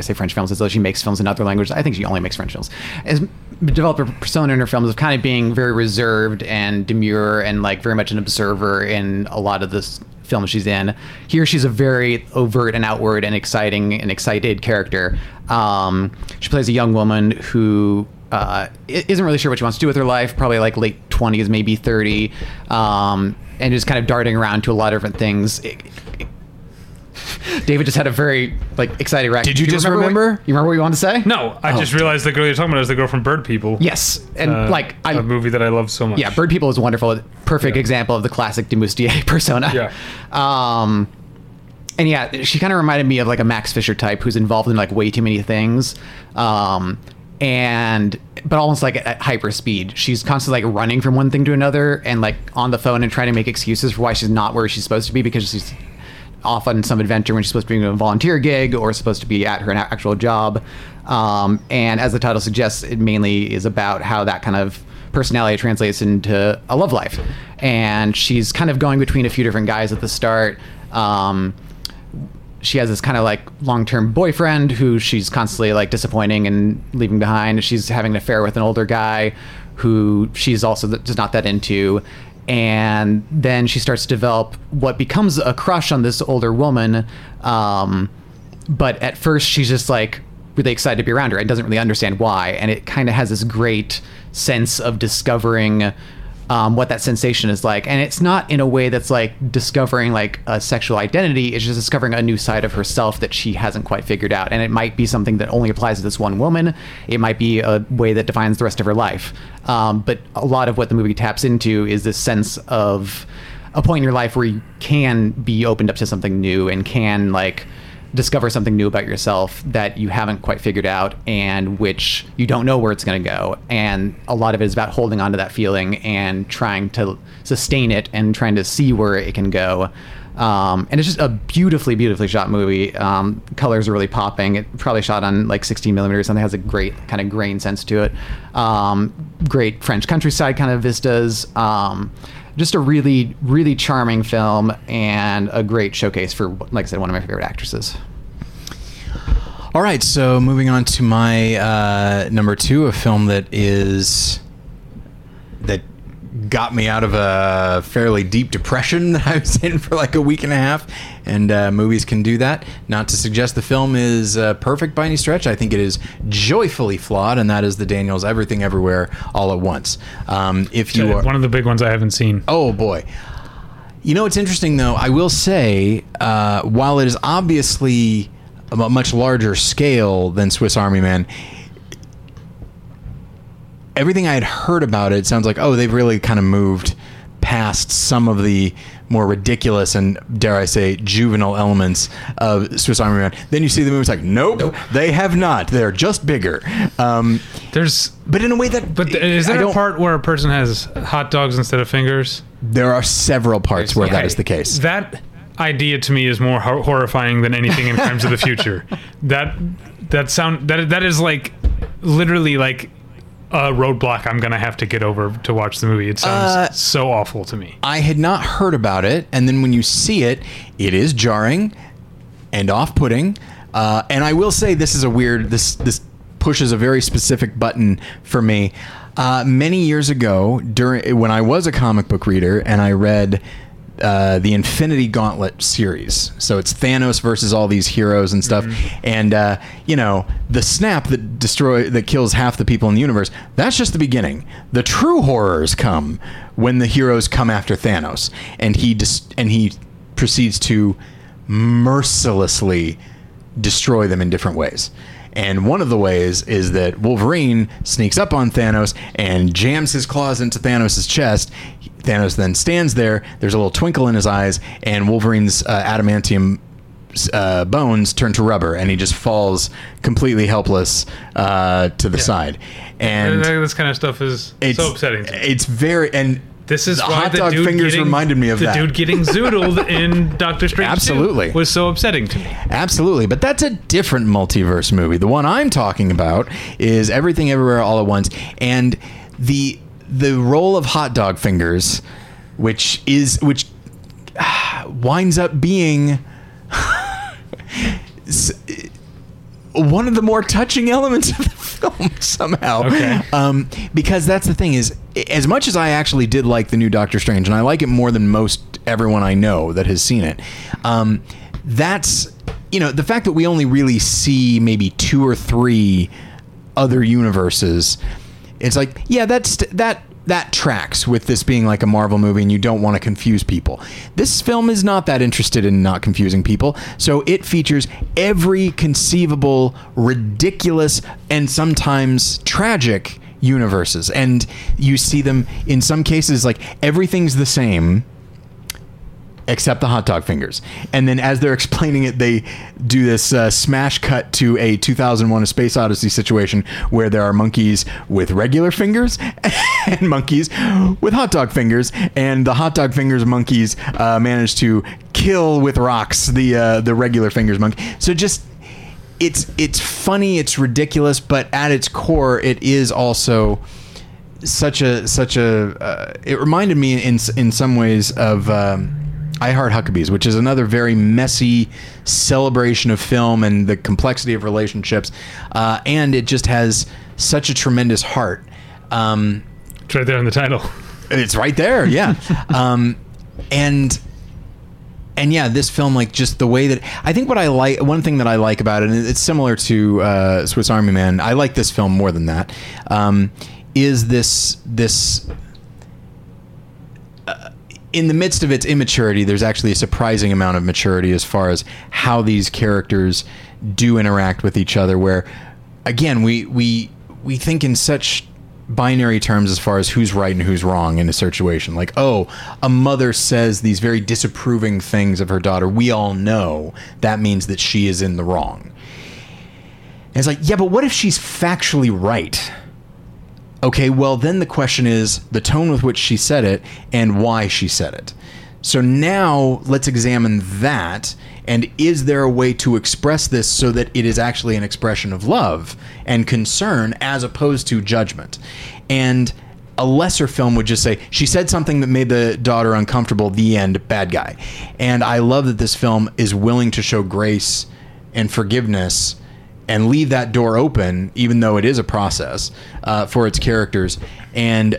I say French films as though she makes films in other languages. I think she only makes French films. Has developed a persona in her films of kind of being very reserved and demure and like very much an observer in a lot of the s- films she's in. Here, she's a very overt and outward and exciting and excited character. Um, she plays a young woman who uh, isn't really sure what she wants to do with her life. Probably like late twenties, maybe thirty, um, and just kind of darting around to a lot of different things. It- it- David just had a very like exciting reaction. Did you Do just what- remember? you remember what you wanted to say? no, I just realized the girl you're talking about is the girl from Bird People. Yes, and Uh, like I, a movie that I love so much. yeah, Bird People is wonderful. Perfect Yeah. example of the classic Demoustier persona. Yeah. Um, and yeah, she kind of reminded me of like a Max Fischer type who's involved in like way too many things. Um, and but almost like at hyper speed. She's constantly like running from one thing to another and like on the phone and trying to make excuses for why she's not where she's supposed to be because she's off on some adventure when she's supposed to be doing a volunteer gig or supposed to be at her actual job. Um, and as the title suggests, it mainly is about how that kind of personality translates into a love life. And she's kind of going between a few different guys at the start. Um, she has this kind of like long-term boyfriend who she's constantly like disappointing and leaving behind. She's having an affair with an older guy who she's also just not that into. And then she starts to develop what becomes a crush on this older woman. Um, but at first she's just like really excited to be around her and doesn't really understand why. And it kind of has this great sense of discovering um, what that sensation is like. And it's not in a way that's like discovering like a sexual identity. It's just discovering a new side of herself that she hasn't quite figured out. And it might be something that only applies to this one woman. It might be a way that defines the rest of her life. Um, but a lot of what the movie taps into is this sense of a point in your life where you can be opened up to something new and can like discover something new about yourself that you haven't quite figured out and which you don't know where it's going to go. And a lot of it is about holding on to that feeling and trying to sustain it and trying to see where it can go. Um, and it's just a beautifully beautifully shot movie. Um, colors are really popping. It probably shot on like 16 millimeters it has a great kind of grain sense to it. Um, great french countryside kind of vistas. Um, just a really, really charming film and a great showcase for, like I said, one of my favorite actresses. All right, so moving on to my uh, number two, a film that is that got me out of a fairly deep depression that I was in for like a week and a half, and uh, movies can do that. Not to suggest the film is uh, perfect by any stretch. I think it is joyfully flawed, and that is the Daniels Everything Everywhere All at Once. Um, if you are one of the big ones I haven't seen. Oh boy. You know what's interesting though? I will say, uh, while it is obviously a much larger scale than Swiss Army Man, everything I had heard about it sounds like oh they've really kind of moved past some of the more ridiculous and dare I say juvenile elements of Swiss Army Man. Then you see the movie, it's like nope, nope. they have not. They're just bigger. Um, There's but in a way that but is there a part where a person has hot dogs instead of fingers? There are several parts where okay. that is the case. That idea to me is more horrifying than anything in Crimes of the Future. That that sound that that is like literally like a roadblock I'm gonna have to get over to watch the movie. It sounds uh, so awful to me. I had not heard about it, and then when you see it, it is jarring and off-putting. Uh, and I will say this is a weird. This this pushes a very specific button for me. Uh, many years ago, during when I was a comic book reader, and I read uh, the Infinity Gauntlet series. So it's Thanos versus all these heroes and stuff. Mm-hmm. And uh, you know, the snap that destroy that kills half the people in the universe. That's just the beginning. The true horrors come when the heroes come after Thanos, and he dis- and he proceeds to mercilessly destroy them in different ways. And one of the ways is that Wolverine sneaks up on Thanos and jams his claws into Thanos' chest. Thanos then stands there. There's a little twinkle in his eyes, and Wolverine's uh, adamantium uh, bones turn to rubber, and he just falls completely helpless uh, to the yeah. side. And this kind of stuff is so upsetting. It's very and this is the why hot the dog dude fingers getting, reminded me of the that. dude getting zoodled in Doctor Strange. Absolutely, was so upsetting to me. Absolutely, but that's a different multiverse movie. The one I'm talking about is Everything Everywhere All at Once, and the the role of hot dog fingers, which is which winds up being one of the more touching elements of the film somehow. Okay. Um, because that's the thing is, as much as I actually did like the new Doctor Strange, and I like it more than most everyone I know that has seen it, um, that's you know the fact that we only really see maybe two or three other universes. It's like, yeah, that's that that tracks with this being like a Marvel movie and you don't want to confuse people. This film is not that interested in not confusing people, so it features every conceivable, ridiculous, and sometimes tragic universes. And you see them in some cases like everything's the same except the hot dog fingers. And then as they're explaining it, they do this uh, smash cut to a 2001: A Space Odyssey situation where there are monkeys with regular fingers and monkeys with hot dog fingers, and the hot dog fingers monkeys uh, manage to kill with rocks the uh, the regular fingers monkey. So just it's it's funny, it's ridiculous, but at its core, it is also such a such a. Uh, it reminded me in in some ways of. Um, I Heart Huckabees, which is another very messy celebration of film and the complexity of relationships, uh, and it just has such a tremendous heart. Um, it's right there in the title. It's right there, yeah. um, and and yeah, this film, like just the way that I think what I like, one thing that I like about it, and it's similar to uh, Swiss Army Man. I like this film more than that. Um, is this this in the midst of its immaturity, there's actually a surprising amount of maturity as far as how these characters do interact with each other. Where, again, we we we think in such binary terms as far as who's right and who's wrong in a situation. Like, oh, a mother says these very disapproving things of her daughter. We all know that means that she is in the wrong. And it's like, yeah, but what if she's factually right? Okay, well, then the question is the tone with which she said it and why she said it. So now let's examine that. And is there a way to express this so that it is actually an expression of love and concern as opposed to judgment? And a lesser film would just say, she said something that made the daughter uncomfortable, the end, bad guy. And I love that this film is willing to show grace and forgiveness and leave that door open, even though it is a process uh, for its characters. And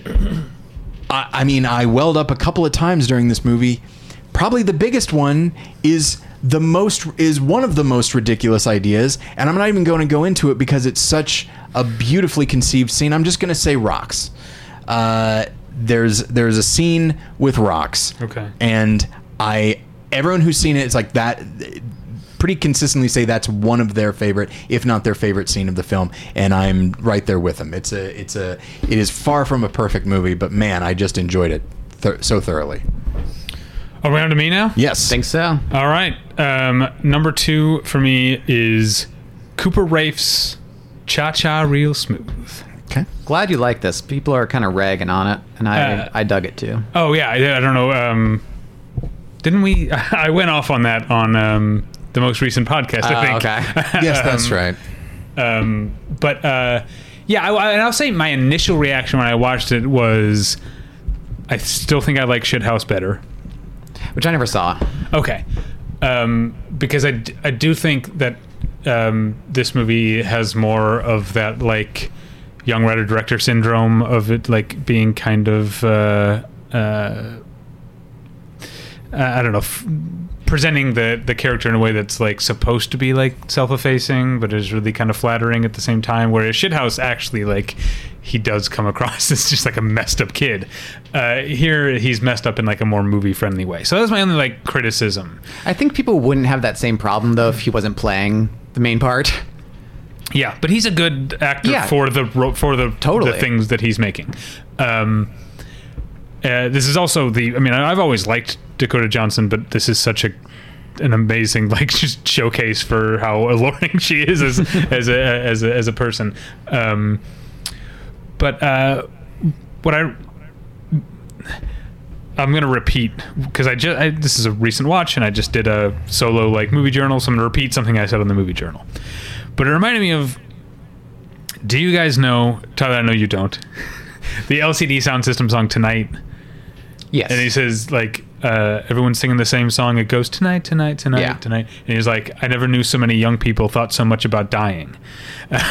I, I mean, I welled up a couple of times during this movie. Probably the biggest one is the most is one of the most ridiculous ideas, and I'm not even going to go into it because it's such a beautifully conceived scene. I'm just going to say rocks. Uh, there's there's a scene with rocks. Okay. And I everyone who's seen it, it's like that pretty consistently say that's one of their favorite, if not their favorite scene of the film, and I'm right there with them. It's a, it's a, it is far from a perfect movie, but man, I just enjoyed it th- so thoroughly. Around to me now. Yes, Think so? All right. Um, number two for me is Cooper Raiff's Cha Cha Real Smooth. Okay. Glad you like this. People are kind of ragging on it, and I Uh, I dug it too. Oh yeah, I, I don't know. Um, didn't we? I went off on that on um, the most recent podcast. I Oh, think. okay. Yes, that's right. Um, but uh, yeah, I, I- and I'll say my initial reaction when I watched it was, I still think I like Shithouse better. Which I never saw. Okay, um, because I do think that um, this movie has more of that like young writer director syndrome of it like being kind of uh, uh, I don't know. F- presenting the the character in a way that's like supposed to be like self-effacing but is really kind of flattering at the same time whereas shithouse actually like he does come across as just like a messed up kid uh, here he's messed up in like a more movie friendly way so that's my only like criticism I think people wouldn't have that same problem though if he wasn't playing the main part. yeah but he's a good actor Yeah. for the for the Totally. the things that he's making um uh, this is also the i mean i've always liked dakota johnson but this is such a an amazing like just showcase for how alluring she is as as a as a as a person um but uh what i I'm gonna repeat because I just I, this is a recent watch and I just did a solo like movie journal, so I'm gonna repeat something I said on the movie journal. But it reminded me of. Do you guys know Tyler? I know you don't. the LCD Soundsystem song "Tonight," Yes. and he says like uh, everyone's singing the same song. It goes tonight, tonight, tonight, Yeah. tonight, and he's like, I never knew so many young people thought so much about dying.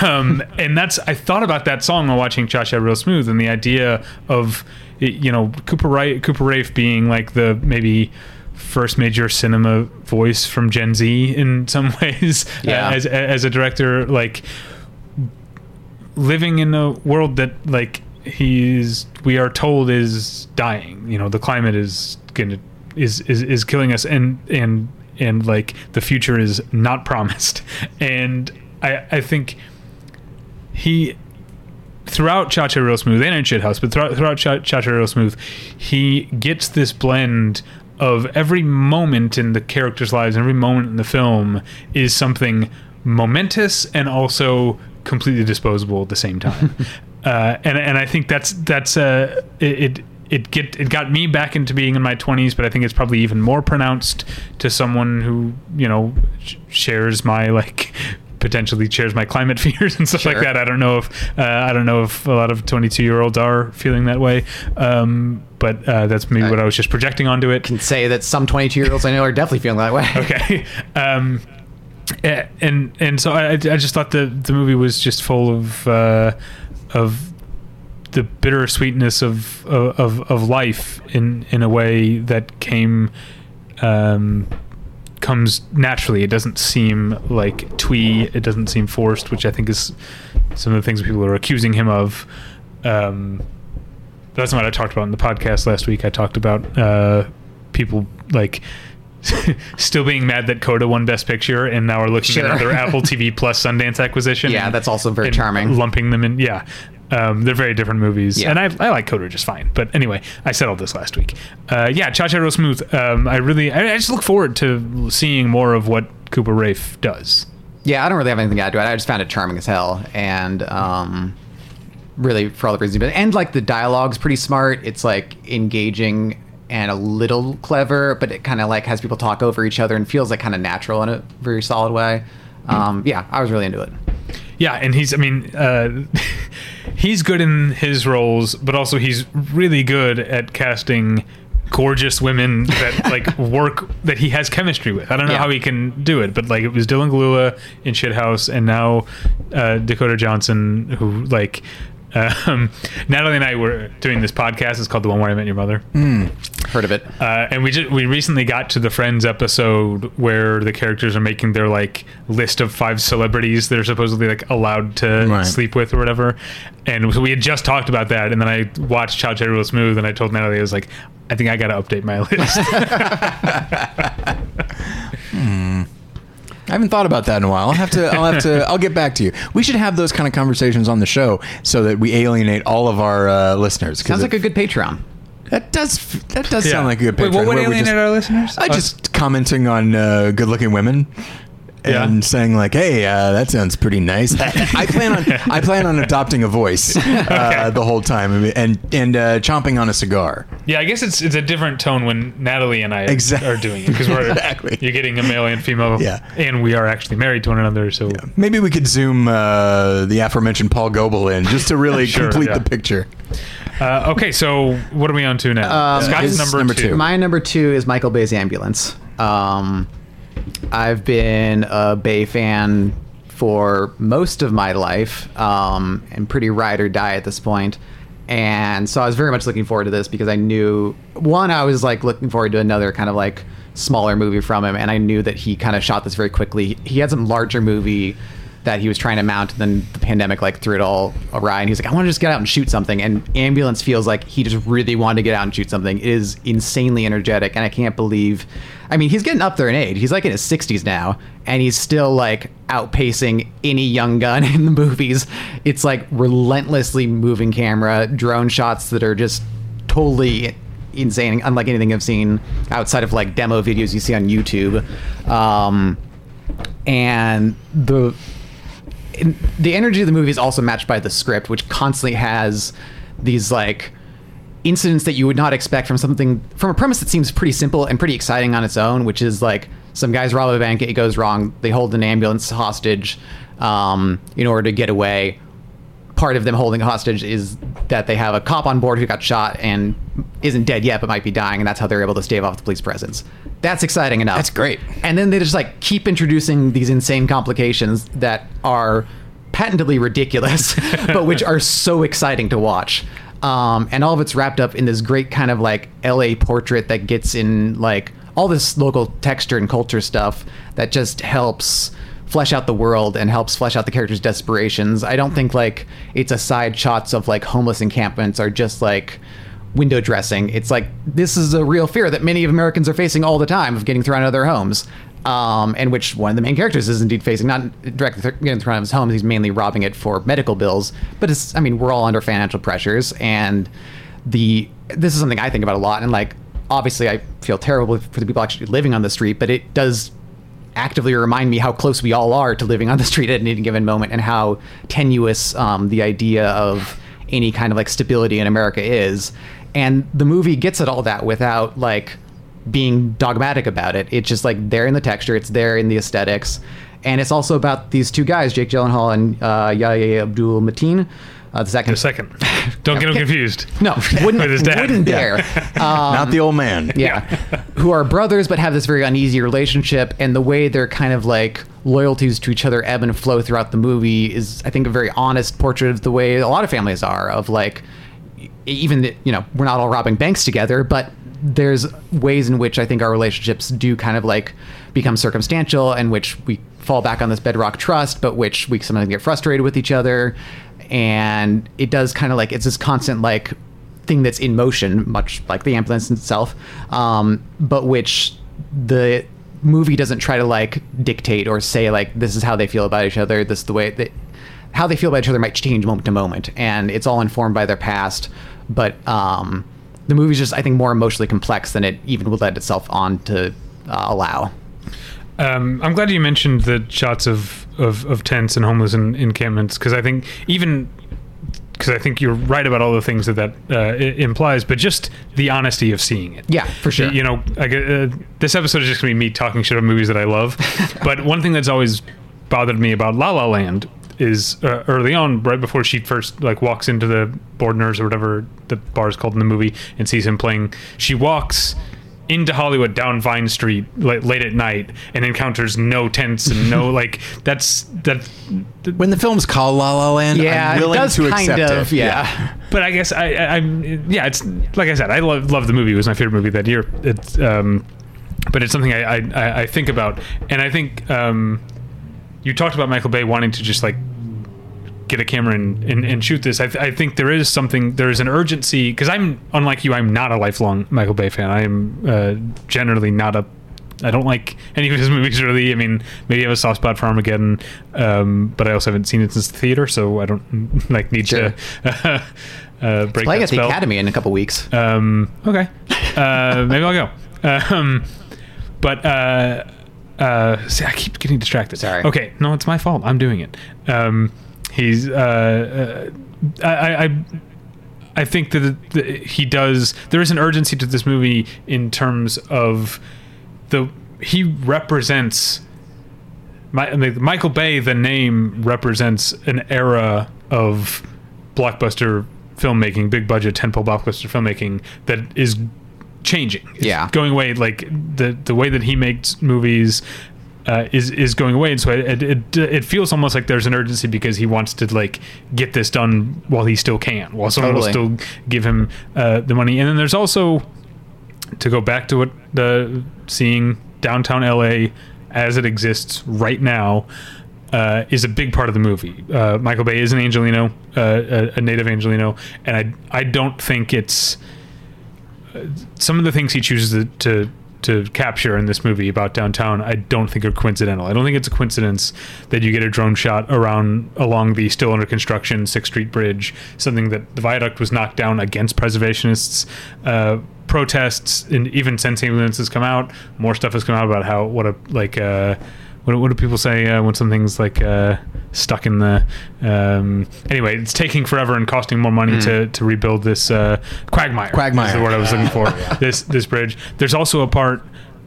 Um, and that's I thought about that song while watching Cha Cha Real Smooth, and the idea of you know Cooper Wright, Cooper Raiff being like the maybe first major cinema voice from Gen Z in some ways Yeah. as as a director like living in a world that like he's we are told is dying you know the climate is is is, is killing us and and and like the future is not promised and i i think he throughout Cha Cha Real Smooth and in Shithouse, but throughout, throughout Cha Cha Real Smooth, he gets this blend of every moment in the characters' lives, every moment in the film is something momentous and also completely disposable at the same time. uh, and and I think that's that's uh, it. it it get it got me back into being in my 20s, but I think it's probably even more pronounced to someone who you know sh- shares my like potentially shares my climate fears and stuff like that. I don't know if uh, I don't know if a lot of 22 year olds are feeling that way, um, but uh, that's maybe what I was just projecting onto it. can say that some 22 year olds I know are definitely feeling that way. Okay, um, and and so I, I just thought the the movie was just full of uh, of the bittersweetness of of of life in in a way that came um, comes naturally. It doesn't seem like twee. It doesn't seem forced, which I think is some of the things people are accusing him of. Um, that's not what I talked about in the podcast last week. I talked about uh, people like still being mad that Coda won Best Picture, and now are looking Sure. at another Apple TV Plus Sundance acquisition. Yeah, and- that's also very charming. Lumping them in, yeah. Um, they're very different movies, Yeah. and I, I like Coda just fine. But anyway, I settled this last week. Uh, yeah, Cha Cha Real Smooth. Um, I really, I, I just look forward to seeing more of what Cooper Raiff does. Yeah, I don't really have anything to add to it. I just found it charming as hell, and um, really for all the reasons. But and like the dialogue's pretty smart. It's like engaging and a little clever, but it kind of like has people talk over each other and feels like kind of natural in a very solid way. Um, yeah, I was really into it. Yeah, and he's, I mean, uh, he's good in his roles, but also he's really good at casting gorgeous women that like work that he has chemistry with. I don't know Yeah. how he can do it, but like it was Dylan Gelula in Shithouse, and now uh, Dakota Johnson, who like. Um, Natalie and I were doing this podcast. It's called "The One Where I Met Your Mother," Heard of it? uh, and we just we recently got to the Friends episode where the characters are making their like list of five celebrities they're supposedly like allowed to Right. sleep with or whatever. And so we had just talked about that, and then I watched Cha Cha Real Smooth, and I told Natalie I was like, I think I got to update my list. I haven't thought about that in a while. I'll have to. I'll have to. I'll get back to you. We should have those kind of conversations on the show so that we alienate all of our uh, listeners. 'cause Sounds like it- a good Patreon. that does. That does Yeah. sound like a good. Patreon. Wait, what Patreon, would where we alienate just- our listeners? I Us? just commenting on uh, good-looking women. Yeah. And saying like, "Hey, uh, that sounds pretty nice." I plan on I plan on adopting a voice uh, the whole time and and uh, chomping on a cigar. Yeah, I guess it's it's a different tone when Natalie and I Exact- are doing it because we're Exactly. you're getting a male and female, Yeah. and we are actually married to one another. So Maybe we could zoom uh, the aforementioned Paul Goebel in just to really Sure, complete yeah. the picture. uh, okay, so what are we on to now? Um, Scott's number, number two. two. My number two is Michael Bay's Ambulance. Um, I've been a Bay fan for most of my life, um, and pretty ride or die at this point. And so I was very much looking forward to this because I knew one, I was like looking forward to another kind of like smaller movie from him, and I knew that he kind of shot this very quickly. He had some larger movie that he was trying to mount, and then the pandemic like threw it all awry. And he's like, I want to just get out and shoot something. And Ambulance feels like he just really wanted to get out and shoot something. It is insanely energetic, and I can't believe. I mean, he's getting up there in age. He's like in his 60s now, and he's still like outpacing any young gun in the movies. It's like relentlessly moving camera, drone shots that are just totally insane, unlike anything I've seen outside of like demo videos you see on YouTube. Um, and the the energy of the movie is also matched by the script, which constantly has these like incidents that you would not expect from something from a premise that seems pretty simple and pretty exciting on its own, which is like some guys rob a bank, it goes wrong, they hold an ambulance hostage um, in order to get away. Part of them holding hostage is that they have a cop on board who got shot and isn't dead yet but might be dying, and that's how they're able to stave off the police presence. That's exciting enough. That's great. And then they just like keep introducing these insane complications that are patently ridiculous, but which are so exciting to watch. Um, and all of it's wrapped up in this great kind of like LA portrait that gets in like all this local texture and culture stuff that just helps flesh out the world and helps flesh out the characters' desperations. I don't think like it's aside shots of like homeless encampments are just like window dressing. It's like this is a real fear that many of Americans are facing all the time of getting thrown out of their homes. Um, and which one of the main characters is indeed facing, not directly th- getting thrown out of his home. He's mainly robbing it for medical bills. But it's, I mean, we're all under financial pressures, and the this is something I think about a lot. And like, obviously, I feel terrible for the people actually living on the street, but it does actively remind me how close we all are to living on the street at any given moment and how tenuous um, the idea of any kind of like stability in America is. And the movie gets at all that without like being dogmatic about it. It's just like there in the texture, it's there in the aesthetics. And it's also about these two guys, Jake Gyllenhaal and uh, Yahya Abdul Mateen. Uh, the second. a second. Don't get him confused. No, wouldn't, With his dad. wouldn't dare. Not the old man. Yeah. who are brothers but have this very uneasy relationship and the way their kind of like loyalties to each other ebb and flow throughout the movie is I think a very honest portrait of the way a lot of families are of like even you know we're not all robbing banks together but there's ways in which I think our relationships do kind of like become circumstantial, and which we fall back on this bedrock trust, but which we sometimes get frustrated with each other, and it does kind of like it's this constant like thing that's in motion, much like the ambulance itself, um, but which the movie doesn't try to like dictate or say like this is how they feel about each other. This is the way that how they feel about each other might change moment to moment, and it's all informed by their past. But um, the movie's just I think more emotionally complex than it even would let itself on to uh, allow. Um, I'm glad you mentioned the shots of, of, of tents and homeless en- encampments because I think even because I think you're right about all the things that that uh, implies, but just the honesty of seeing it. Yeah, for sure. You know, I, uh, this episode is just gonna be me talking shit about movies that I love. but one thing that's always bothered me about La La Land is uh, early on, right before she first like walks into the Bordners or whatever the bar is called in the movie, and sees him playing. She walks into Hollywood down Vine Street like late at night and encounters no tents and no like that's that When the film's called La La Land, Yeah, I'm it willing does to kind accept of, it. yeah. but I guess I, I I'm yeah it's like I said I love love the movie it was my favorite movie that year it's um but it's something I I, I- I think about and I think um you talked about Michael Bay wanting to just like get a camera and, and, and shoot this I, th- I think there is something there is an urgency because I'm unlike you I'm not a lifelong Michael Bay fan I am uh, generally not a I don't like any of his movies really. I mean, maybe I have a soft spot for Armageddon, um, but I also haven't seen it since the theater, so I don't like need Sure. to uh, break Playing that at the. Academy in a couple weeks. Um, okay, uh, maybe I'll go. Um, but uh, uh, see, I keep getting distracted. Sorry. Okay, no, it's my fault. I'm doing it. He's. Uh, uh, I, I I think that he does. There is an urgency to this movie in terms of the he represents. My, Michael Bay, the name represents an era of blockbuster filmmaking, big budget tentpole blockbuster filmmaking that is changing. It's Yeah. going away. Like the the way that he makes movies. Uh, is is going away, and so it, it it feels almost like there's an urgency because he wants to like get this done while he still can, while someone will still give him uh, the money. And then there's also to go back to what the seeing downtown LA as it exists right now uh, is a big part of the movie. Uh, Michael Bay is an Angelino, uh, a, a native Angelino, and I I don't think it's uh, some of the things he chooses to, to to capture in this movie about downtown. I don't think are coincidental. I don't think it's a coincidence that you get a drone shot around along the still under construction Sixth Street Bridge, something that the viaduct was knocked down against preservationists. Uh, protests and even since ambulance has come out more stuff has come out about how what a like uh what, what do people say uh, when something's like uh, stuck in the um, anyway it's taking forever and costing more money to, to rebuild this uh, quagmire Quagmire. is the word I was looking for. This this bridge. There's also a part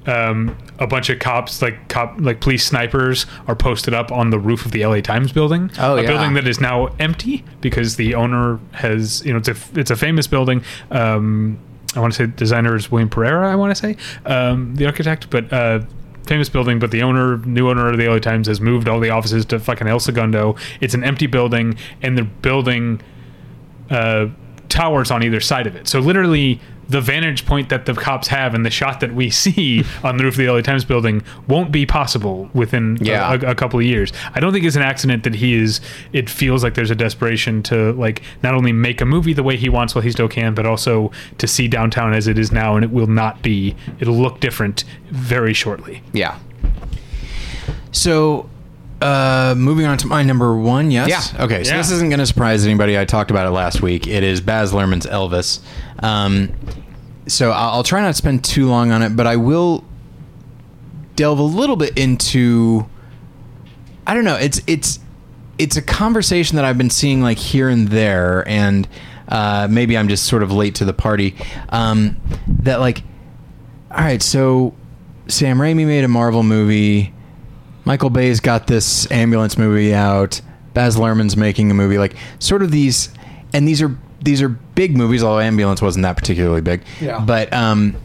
um, a bunch of cops like cop like police snipers are posted up on the roof of the LA Times building. Oh, a yeah. building that is now empty because the owner has you know it's a it's a famous building. Um, I want to say designer is William Pereira I want to say um, the architect but uh, famous building but the owner new owner of the LA Times has moved all the offices to fucking El Segundo it's an empty building and they're building uh, towers on either side of it. So literally, the vantage point that the cops have and the shot that we see on the roof of the LA Times building won't be possible within a- Yeah. a, a couple of years. I don't think it's an accident that he is. It feels like there's a desperation to like not only make a movie the way he wants while he still can, but also to see downtown as it is now, and it will not be. It'll look different very shortly. Yeah. So, uh, moving on to my number one. Yes. Yeah. Okay. So Yeah. this isn't going to surprise anybody. I talked about it last week. It is Baz Luhrmann's Elvis. Um, so I'll, I'll try not to spend too long on it, but I will delve a little bit into. I don't know. It's it's it's a conversation that I've been seeing like here and there, and uh, maybe I'm just sort of late to the party. Um, that like, all right, so Sam Raimi made a Marvel movie. Michael Bay's got this ambulance movie out. Baz Luhrmann's making a movie. Like sort of these, and these are these are big movies. Although ambulance wasn't that particularly big. Yeah. But um,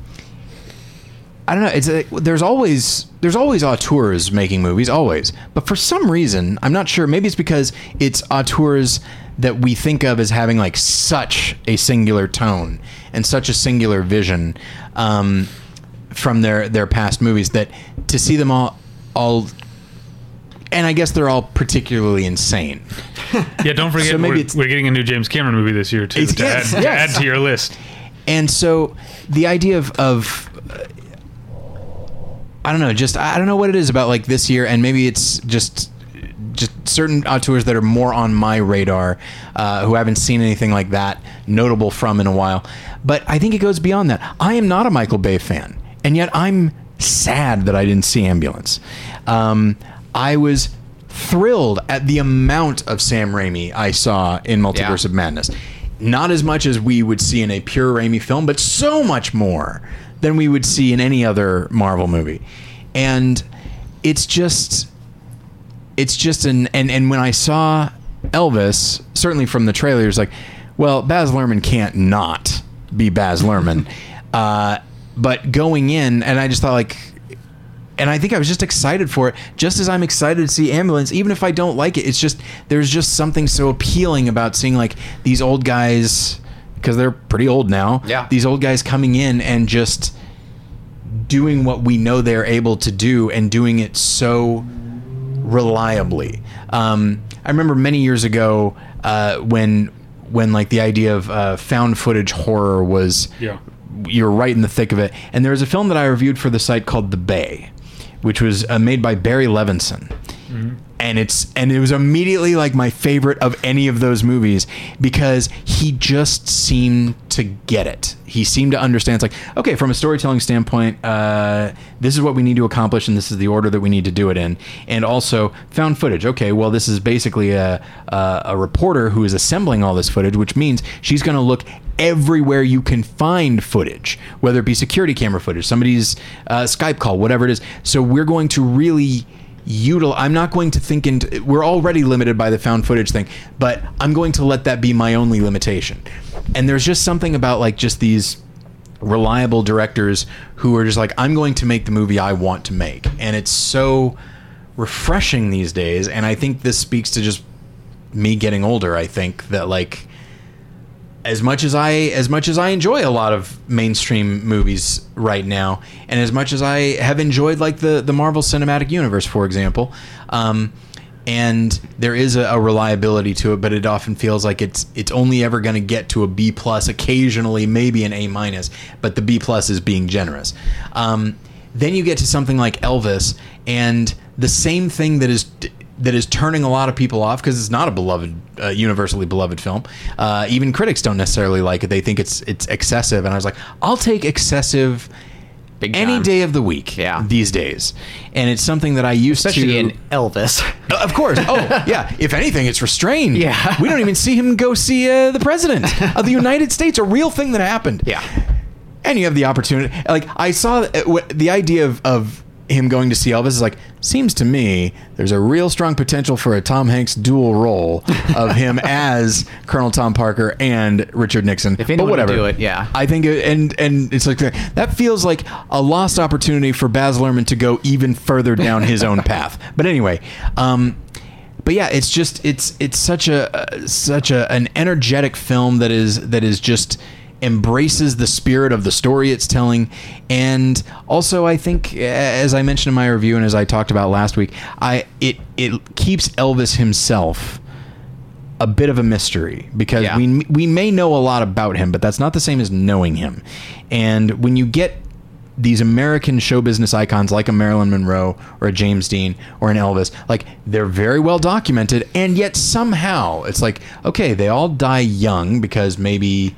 I don't know. It's a, there's always there's always auteurs making movies, always. But for some reason, I'm not sure. Maybe it's because it's auteurs that we think of as having like such a singular tone, and and such a singular vision um, from their their past movies that to see them all all and I guess they're all particularly insane. Yeah, don't forget So maybe we're, we're getting a new James Cameron movie this year too. To, yes, add, to add to your list. And so the idea of, of uh, I don't know, just I don't know what it is about like this year, and maybe it's just just certain auteurs that are more on my radar, uh, who haven't seen anything like that notable from in a while. But I think it goes beyond that. I am not a Michael Bay fan, and yet I'm sad that I didn't see Ambulance. Um, I was thrilled at the amount of Sam Raimi I saw in Multiverse Yeah. of Madness. Not as much as we would see in a pure Raimi film, but so much more than we would see in any other Marvel movie. And it's just it's just an and and when I saw Elvis, certainly from the trailers, like, well, Baz Luhrmann can't not be Baz Luhrmann. uh, but going in, and I just thought like, and I think I was just excited for it, just as I'm excited to see Ambulance, even if I don't like it. It's just there's just something so appealing about seeing like these old guys because they're pretty old now. Yeah. these old guys coming in and just doing what we know they're able to do and doing it so reliably. Um, I remember many years ago uh, when when like the idea of uh, found footage horror was Yeah. you're right in the thick of it. And there was a film that I reviewed for the site called The Bay, which was uh, made by Barry Levinson. And it's and it was immediately like my favorite of any of those movies because he just seemed to get it. He seemed to understand. It's like okay, from a storytelling standpoint, uh, this is what we need to accomplish, and this is the order that we need to do it in. And also found footage. Okay, well, this is basically a a, a reporter who is assembling all this footage, which means she's going to look everywhere you can find footage, whether it be security camera footage, somebody's uh, Skype call, whatever it is. So we're going to really I'm not going to think into. We're already limited by the found footage thing, but I'm going to let that be my only limitation. And there's just something about like just these reliable directors who are just like I'm going to make the movie I want to make, and it's so refreshing these days. And I think this speaks to just me getting older. I think that like as much as I as much as I enjoy a lot of mainstream movies right now, and as much as I have enjoyed like the the Marvel Cinematic Universe, for example, um, and there is a, a reliability to it, but it often feels like it's it's only ever going to get to a B plus, occasionally maybe an A minus, but the B plus is being generous. Um, then you get to something like Elvis, and the same thing that is that is turning a lot of people off because it's not a beloved, uh, universally beloved film. Uh, even critics don't necessarily like it; they think it's it's excessive. And I was like, I'll take excessive Big any day of the week. Yeah. these days, and it's something that I used especially to in Elvis. uh, Of course. Oh, yeah. If anything, it's restrained. Yeah. We don't even see him go see uh, the president of the United States, a real thing that happened. yeah, And you have the opportunity. Like, I saw uh, the idea of, of him going to see Elvis is like, seems to me there's a real strong potential for a Tom Hanks dual role of him as Colonel Tom Parker and Richard Nixon. If anyone but would whatever. do it, yeah. I think, it, and and it's like that feels like a lost opportunity for Baz Luhrmann to go even further down his own path. But anyway, um, but yeah, it's just it's it's such a uh, such a an energetic film that is that is just embraces the spirit of the story it's telling and also I think as I mentioned in my review and as I talked about last week I it it keeps Elvis himself a bit of a mystery because Yeah. we we may know a lot about him, but that's not the same as knowing him. And when you get these American show business icons like a Marilyn Monroe or a James Dean or an Elvis, like they're very well documented, and yet somehow it's like okay, they all die young because maybe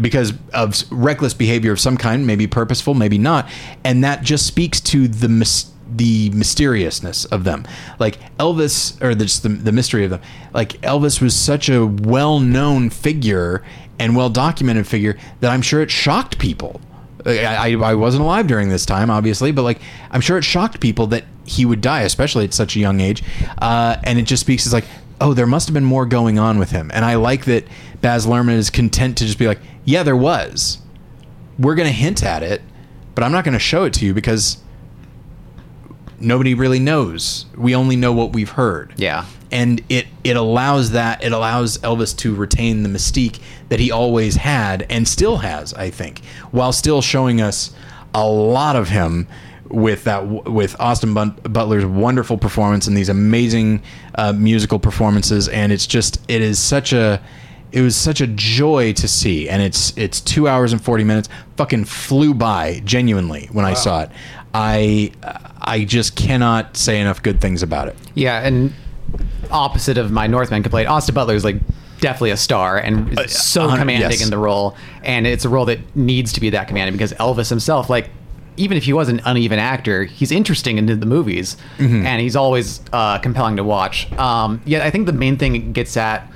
because of reckless behavior of some kind, maybe purposeful, maybe not, and that just speaks to the mys- the mysteriousness of them. Like Elvis, or just the, the mystery of them. Like Elvis was such a well known figure and well documented figure that I'm sure it shocked people. I, I, I wasn't alive during this time, obviously, but like I'm sure it shocked people that he would die, especially at such a young age. Uh, and it just speaks as like, oh, there must have been more going on with him. And I like that Baz Luhrmann is content to just be like, yeah, there was. We're going to hint at it, but I'm not going to show it to you because nobody really knows. We only know what we've heard. Yeah. and it it allows that it allows Elvis to retain the mystique that he always had and still has, I think, while still showing us a lot of him with that with Austin Butler's wonderful performance and these amazing uh, musical performances, and it's just it is such a it was such a joy to see, and it's it's two hours and forty minutes. Fucking flew by genuinely when I saw it. I I just cannot say enough good things about it. Yeah, and opposite of my Northman complaint, Austin Butler is like definitely a star and is so uh, commanding yes. in the role, and it's a role that needs to be that commanding because Elvis himself, like. Even if he was an uneven actor, he's interesting in the movies, and he's always uh, compelling to watch. Um, yeah, I think the main thing it gets at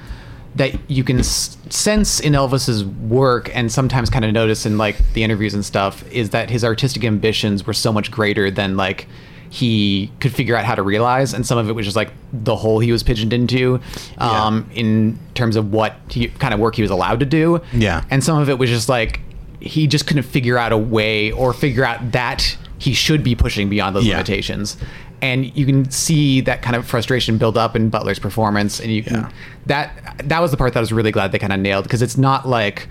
that you can s- sense in Elvis's work and sometimes kind of notice in like the interviews and stuff is that his artistic ambitions were so much greater than like he could figure out how to realize and some of it was just like the hole he was pigeoned into um, in terms of what he, kind of work he was allowed to do Yeah. and some of it was just like he just couldn't figure out a way or figure out that he should be pushing beyond those Yeah. limitations and you can see that kind of frustration build up in Butler's performance and you can Yeah. that that was the part that I was really glad they kind of nailed because it's not like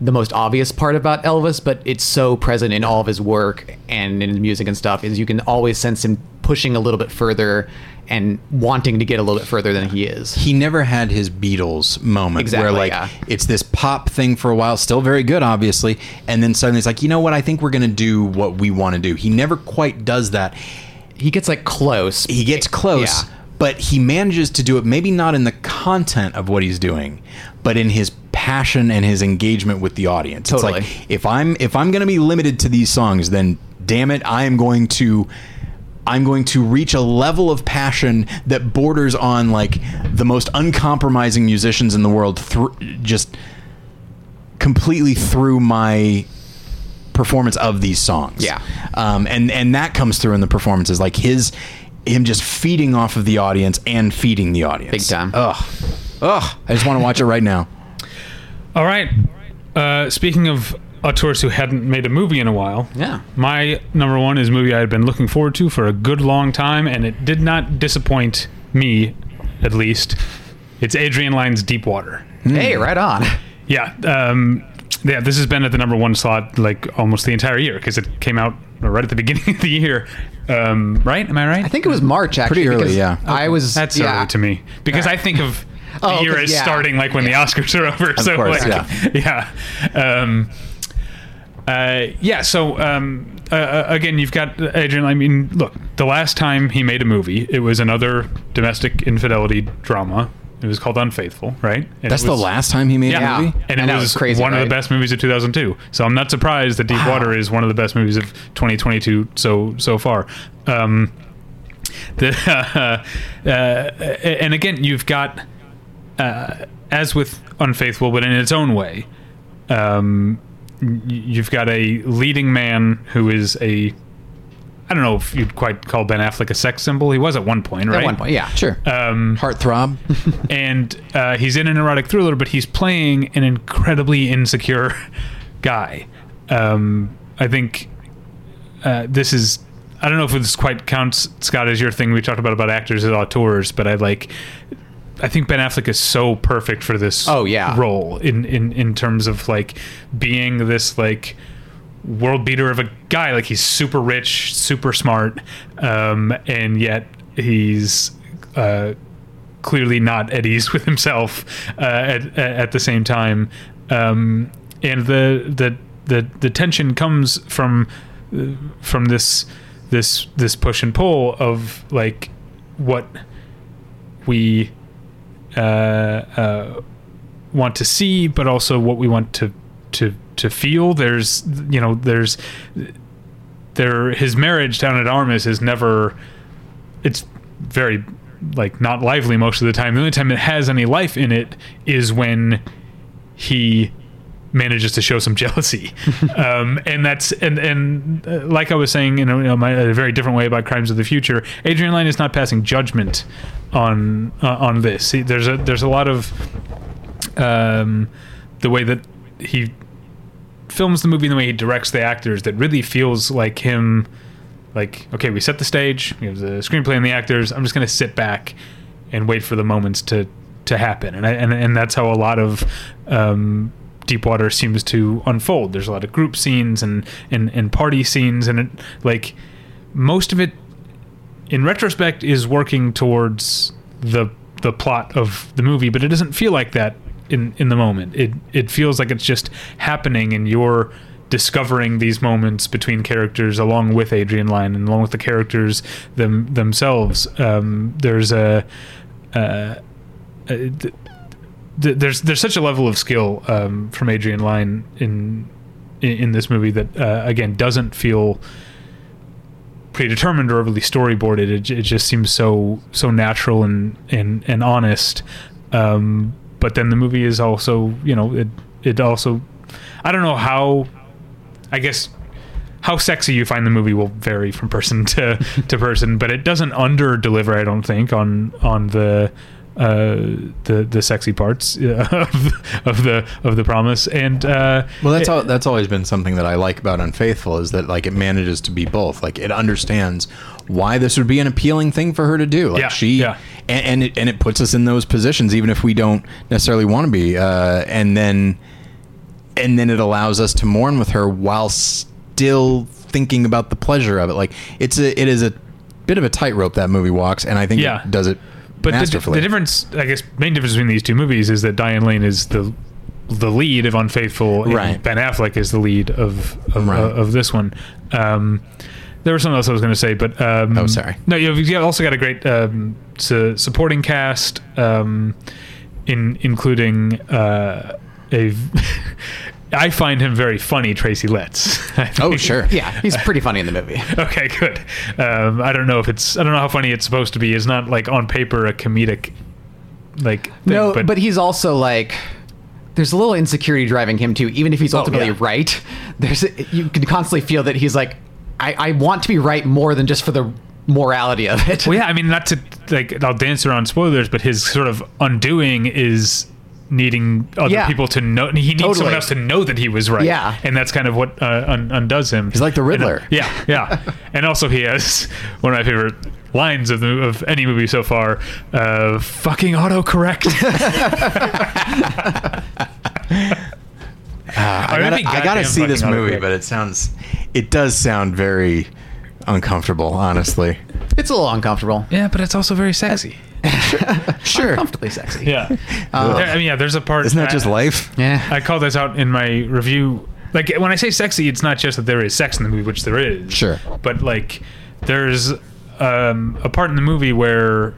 the most obvious part about Elvis but it's so present in all of his work and in his music and stuff is you can always sense him pushing a little bit further and wanting to get a little bit further than he is he never had his Beatles moment Exactly, where like yeah. it's this pop thing for a while, still very good, obviously, and then suddenly it's like, you know what? I think we're gonna do what we want to do. He never quite does that. He gets like close He gets close, Yeah. but he manages to do it. Maybe not in the content of what he's doing, but in his passion and his engagement with the audience. Totally. It's like if I'm if I'm gonna be limited to these songs, then damn it, I am going to. I'm going to reach a level of passion that borders on like the most uncompromising musicians in the world through just completely through my performance of these songs. Yeah. Um, and and that comes through in the performances, like his him just feeding off of the audience and feeding the audience. Big time. Ugh. Ugh. I just want to watch it right now. All right. Uh, speaking of auteurs who hadn't made a movie in a while, Yeah. my number one is a movie I had been looking forward to for a good long time, and it did not disappoint me, at least. It's Adrian Lyne's Deep Water. hey right on Yeah, um, yeah. This has been at the number one slot like almost the entire year because it came out right at the beginning of the year. Um, right? Am I right? I think it was March actually Pretty early, yeah. I was That's yeah. early to me because I think of the Oh, year 'cause- as yeah. starting like when the Oscars are over. so course, like, yeah, Um, uh, yeah. So um, uh, uh, again, you've got Adrian. I mean, look, the last time he made a movie, it was another domestic infidelity drama. It was called Unfaithful, right? And That's it the last time he made yeah. a movie. And I it know, was it's crazy, one of the best movies of 2002. So I'm not surprised that Deep Water is one of the best movies of 2022 so so far. Um, the uh, and again, you've got uh, as with Unfaithful, but in its own way. Um, you've got a leading man who is a I don't know if you'd quite call Ben Affleck a sex symbol. He was at one point, right? at one point yeah Sure. Um, Heartthrob. and uh, he's in an erotic thriller, but he's playing an incredibly insecure guy. Um, I think uh, this is. I don't know if this quite counts, Scott, as your thing. We talked about about actors as auteurs, but I like. I think Ben Affleck is so perfect for this. Oh, yeah. role in in in terms of like being this like world beater of a guy. Like he's super rich, super smart, um, and yet he's uh, clearly not at ease with himself uh, at at the same time. Um, and the the the the tension comes from from this this this push and pull of like what we uh, uh, want to see, but also what we want to to to feel. There's you know there's there his marriage down at Armas is never it's very like not lively most of the time. The only time it has any life in it is when he manages to show some jealousy, um, and that's and and uh, like I was saying in a, you know, my, a very different way about Crimes of the Future. Adrian Lyne is not passing judgment on uh, on this. He, there's a there's a lot of um, the way that he films the movie the way he directs the actors that really feels like him like okay we set the stage we have the screenplay and the actors i'm just going to sit back and wait for the moments to to happen. And I, and and that's how a lot of um, Deepwater seems to unfold. There's a lot of group scenes and and, and party scenes, and it, like most of it, in retrospect, is working towards the the plot of the movie, but it doesn't feel like that in in the moment. It it feels like it's just happening, and you're discovering these moments between characters along with Adrian Lyne and along with the characters them themselves. Um, there's a uh, uh, th- th- there's there's such a level of skill um, from Adrian Lyne in in, in this movie that uh, again doesn't feel predetermined or overly storyboarded. It, it just seems so so natural and and and honest. Um, but then the movie is also you know it it also I don't know how I guess how sexy you find the movie will vary from person to, to person, but it doesn't under deliver. I don't think on on the uh, the the sexy parts of, of the of the promise. And uh, Well, that's it- all, that's always been something that I like about Unfaithful is that like it manages to be both. Like it understands why this would be an appealing thing for her to do. Like Yeah, she yeah. and, and it and it puts us in those positions even if we don't necessarily want to be. Uh, and then and then it allows us to mourn with her while still thinking about the pleasure of it. Like it's a it is a bit of a tightrope that movie walks, and I think Yeah. it does it but the, the difference, I guess, main difference between these two movies is that Diane Lane is the the lead of Unfaithful, and Right. Ben Affleck is the lead of of, Right. uh, of this one. Um, there was something else I was going to say, but um, Oh, sorry. No, you've, you've also got a great um, su- supporting cast, um, in including uh, a. I find him very funny, Tracy Letts. Oh sure, Yeah, he's pretty funny in the movie. Okay, good. Um, I don't know if it's. I don't know how funny it's supposed to be. It's not like on paper a comedic, like. Thing, No, but, he's also like there's a little insecurity driving him too. Even if he's ultimately yeah. right, there's you can constantly feel that he's like, I, I want to be right more than just for the morality of it. Well, yeah. I mean, not to like. I'll dance around spoilers, but his sort of undoing is needing other Yeah. people to know. He needs Totally. someone else to know that he was right. Yeah. and that's kind of what uh, un- undoes him. He's like the And, uh, Riddler. yeah, yeah. and also, he has one of my favorite lines of the of any movie so far. Uh, fucking autocorrect. I I gotta, I gotta see this movie, but it sounds, it does sound very uncomfortable, honestly. It's a little uncomfortable. yeah, but it's also very sexy. Sure, Comfortably sexy. Yeah. I mean, yeah. There's a part. isn't that I- just life? Yeah. I call this out in my review. Like when I say sexy, it's not just that there is sex in the movie, which there is. Sure. But like, there's um, a part in the movie where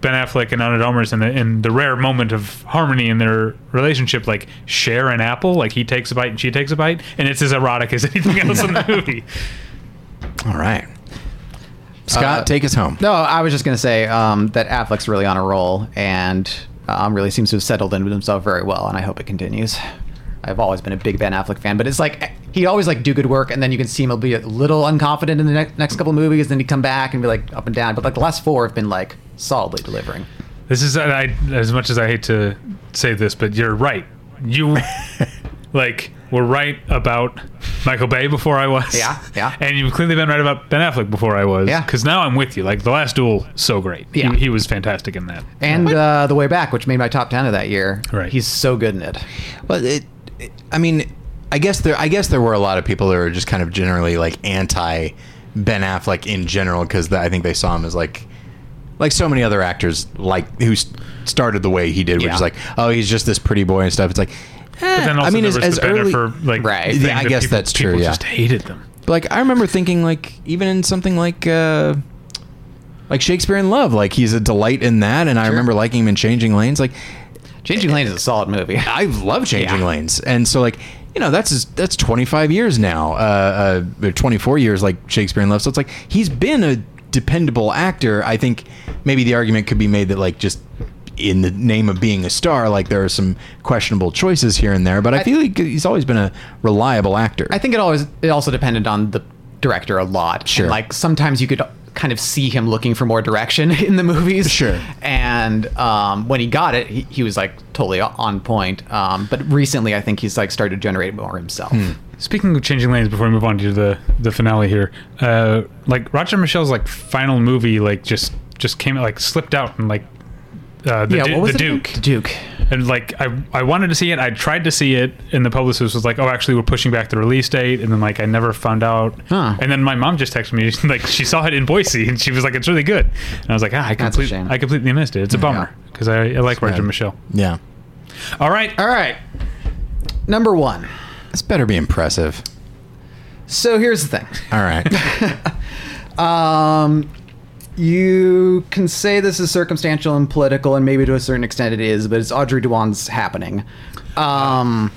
Ben Affleck and Ana de Armas, in the, in the rare moment of harmony in their relationship, like share an apple. Like he takes a bite and she takes a bite, and it's as erotic as anything else in the movie. All right, Scott, Uh, take us home. No, I was just gonna say um, that Affleck's really on a roll and um, really seems to have settled in with himself very well, and I hope it continues. I've always been a big Ben Affleck fan, but it's like he always like do good work, and then you can see him be a little unconfident in the ne- next couple movies, and then he'd come back and be like up and down. But like the last four have been like solidly delivering. This is I, as much as I hate to say this, but you're right. You like were right about Michael Bay before I was. Yeah, yeah. And you've clearly been right about Ben Affleck before I was. Yeah. Because now I'm with you. Like the last duel, so great. Yeah. He, he was fantastic in that. And uh, the way back, which made my top ten of that year. Right. He's so good in it. But it, it- I mean, I guess there, I guess there were a lot of people that were just kind of generally like anti Ben Affleck in general because I think they saw him as like, like so many other actors like who started the way he did, which Yeah. is like, oh, he's just this pretty boy and stuff. It's like, But then also I mean, there as, was as the early, Bennifer, like Right. Yeah, I guess people- that's true, People yeah. just hated them. like I remember thinking like even in something like uh like Shakespeare in Love, like he's a delight in that, and I remember liking him in Changing Lanes. Like Changing Lanes is a solid movie. I love Changing Yeah. Lanes, and so like you know that's that's 25 years now, uh, uh, 24 years like Shakespeare in Love. So it's like he's been a dependable actor. I think maybe the argument could be made that like just in the name of being a star, like there are some questionable choices here and there, but I, I- feel like he's always been a reliable actor. I think it always it also depended on the director a lot. Sure. And, like sometimes you could kind of see him looking for more direction in the movies. Sure. And um, when he got it, he, he was like totally on point. Um, but recently, I think he's like started to generate more himself. Speaking of changing lanes, before we move on to the the finale here, uh, like Roger Michell's like final movie, like just just came like slipped out and like uh, the, yeah, Du- what was the it again? Duke. The Duke. and like I, I wanted to see it. I tried to see it, and the publicist was like, "Oh, actually, we're pushing back the release date." And then like I never found out. Huh. And then my mom just texted me like she saw it in Boise, and she was like, "It's really good." And I was like, "Ah, I That's completely. I completely missed it. It's a bummer because I, I like Roger bad. Michell." Yeah. All right, All right. Number one. This better be impressive. So here's the thing. All right. Um, you can say this is circumstantial and political, and maybe to a certain extent it is, but it's Audrey Diwan's happening. Um,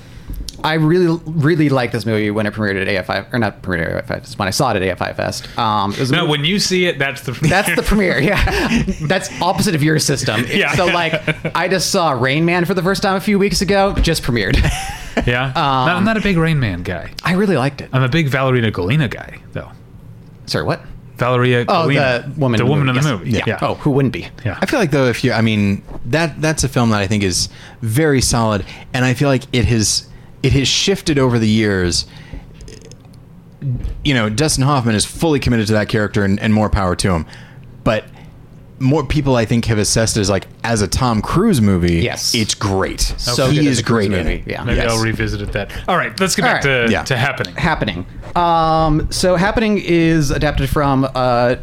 I really, really like this movie when it premiered at AFI, or not premiered at AFI Fest, when I saw it at AFI Fest. Um, it was no, movie- when you see it, that's the premiere. that's the premiere, yeah. That's opposite of your system. Yeah. So, like, I just saw Rain Man for the first time a few weeks ago, just premiered. yeah. Um, I'm not a big Rain Man guy. I really liked it. I'm a big Valerina Golina guy, though. Sorry, what? Valeria Oh, Golino, the woman. the in woman in the yes. movie. Yeah. Yeah. Oh, who wouldn't be? yeah. I feel like though, if you, I mean, that that's a film that I think is very solid, and I feel like it has it has shifted over the years. You know, Dustin Hoffman is fully committed to that character, and, and more power to him. But more people, I think, have assessed it as like as a Tom Cruise movie. Yes. it's great. So he is a Cruise great in it. yeah. Maybe Yes. I'll revisit it that. All right, let's get All back right. to, Yeah. to happening. happening. Um, so happening is adapted from uh,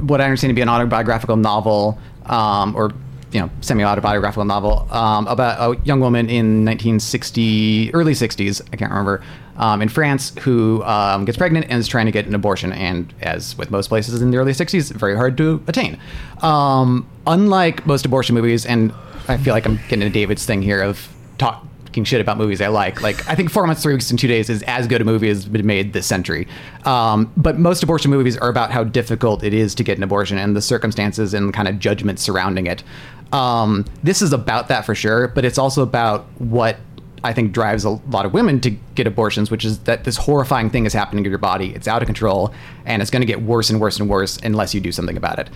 what I understand to be an autobiographical novel, um, or you know, semi-autobiographical novel um, about a young woman in 1960, early 60s, I can't remember, um, in France who um, gets pregnant and is trying to get an abortion, and as with most places in the early 60s, very hard to attain. Um, unlike most abortion movies, and I feel like I'm getting into David's thing here of talking shit about movies I like. Like I think Four Months, Three Weeks, and Two Days is as good a movie as been made this century. Um, but most abortion movies are about how difficult it is to get an abortion and the circumstances and kind of judgment surrounding it. Um, this is about that for sure, but it's also about what I think drives a lot of women to get abortions, which is that this horrifying thing is happening to your body. It's out of control, and it's going to get worse and worse and worse unless you do something about it.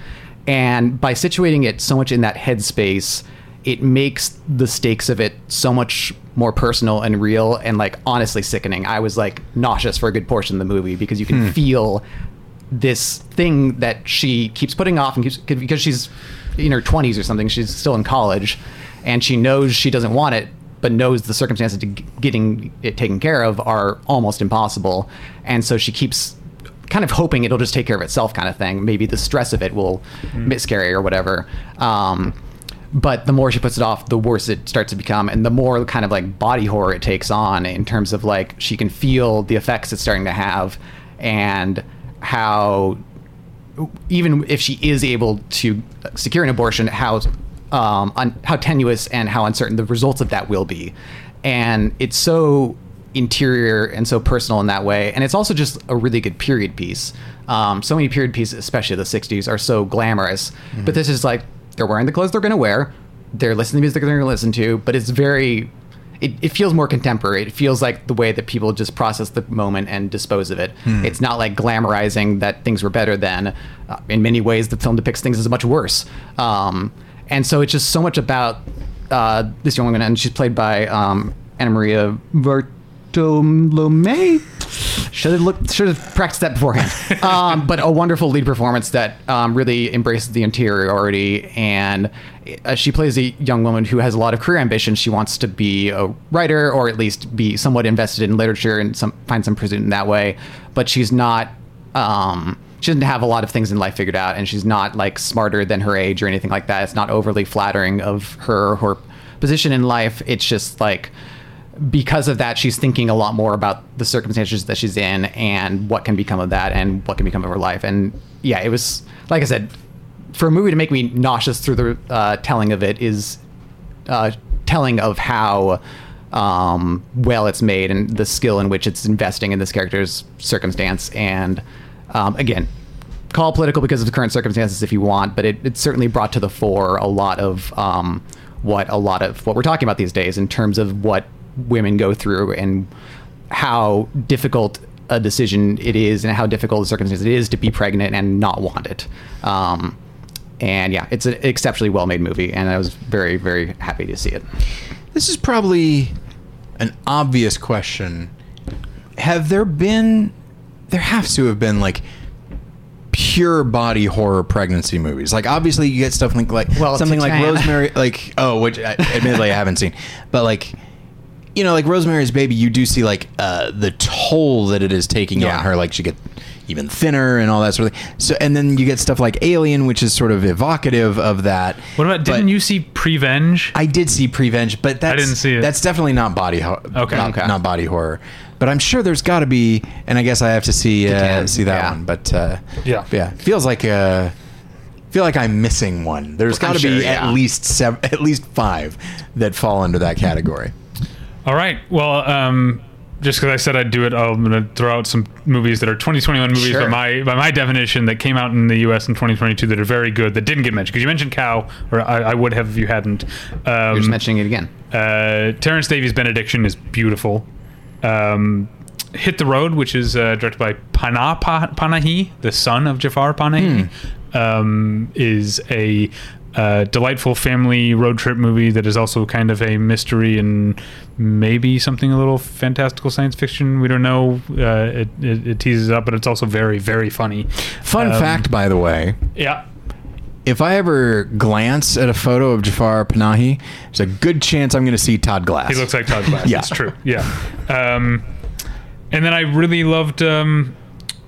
And by situating it so much in that headspace, it makes the stakes of it so much more personal and real and like honestly sickening. I was like nauseous for a good portion of the movie because you can hmm. feel this thing that she keeps putting off and keeps because she's in her 20s or something. She's still in college and she knows she doesn't want it but knows the circumstances to getting it taken care of are almost impossible. And so she keeps kind of hoping it'll just take care of itself kind of thing. Maybe the stress of it will miscarry or whatever. Um, but the more she puts it off, the worse it starts to become, and the more kind of like body horror it takes on in terms of like she can feel the effects it's starting to have, and how even if she is able to secure an abortion, how um, un- how tenuous and how uncertain the results of that will be, and it's so interior and so personal in that way, and it's also just a really good period piece. Um, so many period pieces, especially the '60s, are so glamorous, but this is like they're wearing the clothes they're going to wear, they're listening to the music they're going to listen to, but it's very it, it feels more contemporary. It feels like the way that people just process the moment and dispose of it. It's not like glamorizing that things were better then. Uh, in many ways, the film depicts things as much worse. Um, and so it's just so much about uh, this young woman, and she's played by um, Anna Maria Bartolome. Should have looked, should have practiced that beforehand. um, but a wonderful lead performance that um, really embraces the interiority, and uh, she plays a young woman who has a lot of career ambitions. She wants to be a writer, or at least be somewhat invested in literature and some find some pursuit in that way. But she's not. Um, she doesn't have a lot of things in life figured out, and she's not like smarter than her age or anything like that. It's not overly flattering of her her position in life. It's just like because of that, she's thinking a lot more about the circumstances that she's in and what can become of that and what can become of her life. And yeah, it was like I said, for a movie to make me nauseous through the uh, telling of it is uh, telling of how um, well it's made and the skill in which it's investing in this character's circumstance. And um, again, call political because of the current circumstances if you want, but it, it certainly brought to the fore a lot of um, what a lot of what we're talking about these days in terms of what women go through and how difficult a decision it is and how difficult the circumstance it is to be pregnant and not want it. Um, and yeah, it's an exceptionally well made movie, and I was very, very happy to see it. This is probably an obvious question. Have there been there has to have been like pure body horror pregnancy movies. Like obviously you get stuff like like Well, something like Titane. Rosemary, like oh, which I, admittedly I haven't seen, but like. You know, like Rosemary's Baby, you do see like uh, the toll that it is taking Yeah. on her. Like she get even thinner and all that sort of thing. So, and then you get stuff like Alien, which is sort of evocative of that. What about? Didn't But- you see Prevenge? I did see Prevenge, but that's didn't see it. That's definitely not body horror. Okay. not, Okay. not body horror. But I'm sure there's got to be, and I guess I have to see uh, see that yeah. one. But uh, Yeah. yeah, feels like uh, feel like I'm missing one. There's got to sure, be yeah. at least seven, at least five that fall under that category. All right. Well, um, just because I said I'd do it, I'm going to throw out some movies that are 2021 movies Sure. by my by my definition that came out in the U.S. in 2022 that are very good that didn't get mentioned because you mentioned Cow, or I, I would have if you hadn't. Um, You're just mentioning it again. uh, Terence Davies' Benediction is beautiful. Um, Hit the Road, which is uh, directed by Panah Pa- Panahi, the son of Jafar Panahi, um, is a uh, delightful family road trip movie that is also kind of a mystery and maybe something a little fantastical science fiction. We don't know. Uh, it, it, it teases up, but it's also very, very funny. Fun Um, fact, by the way, Yeah. If I ever glance at a photo of Jafar Panahi, there's a good chance I'm going to see Todd Glass. He looks like Todd Glass. Yeah. It's true. Yeah. Um, and then I really loved um,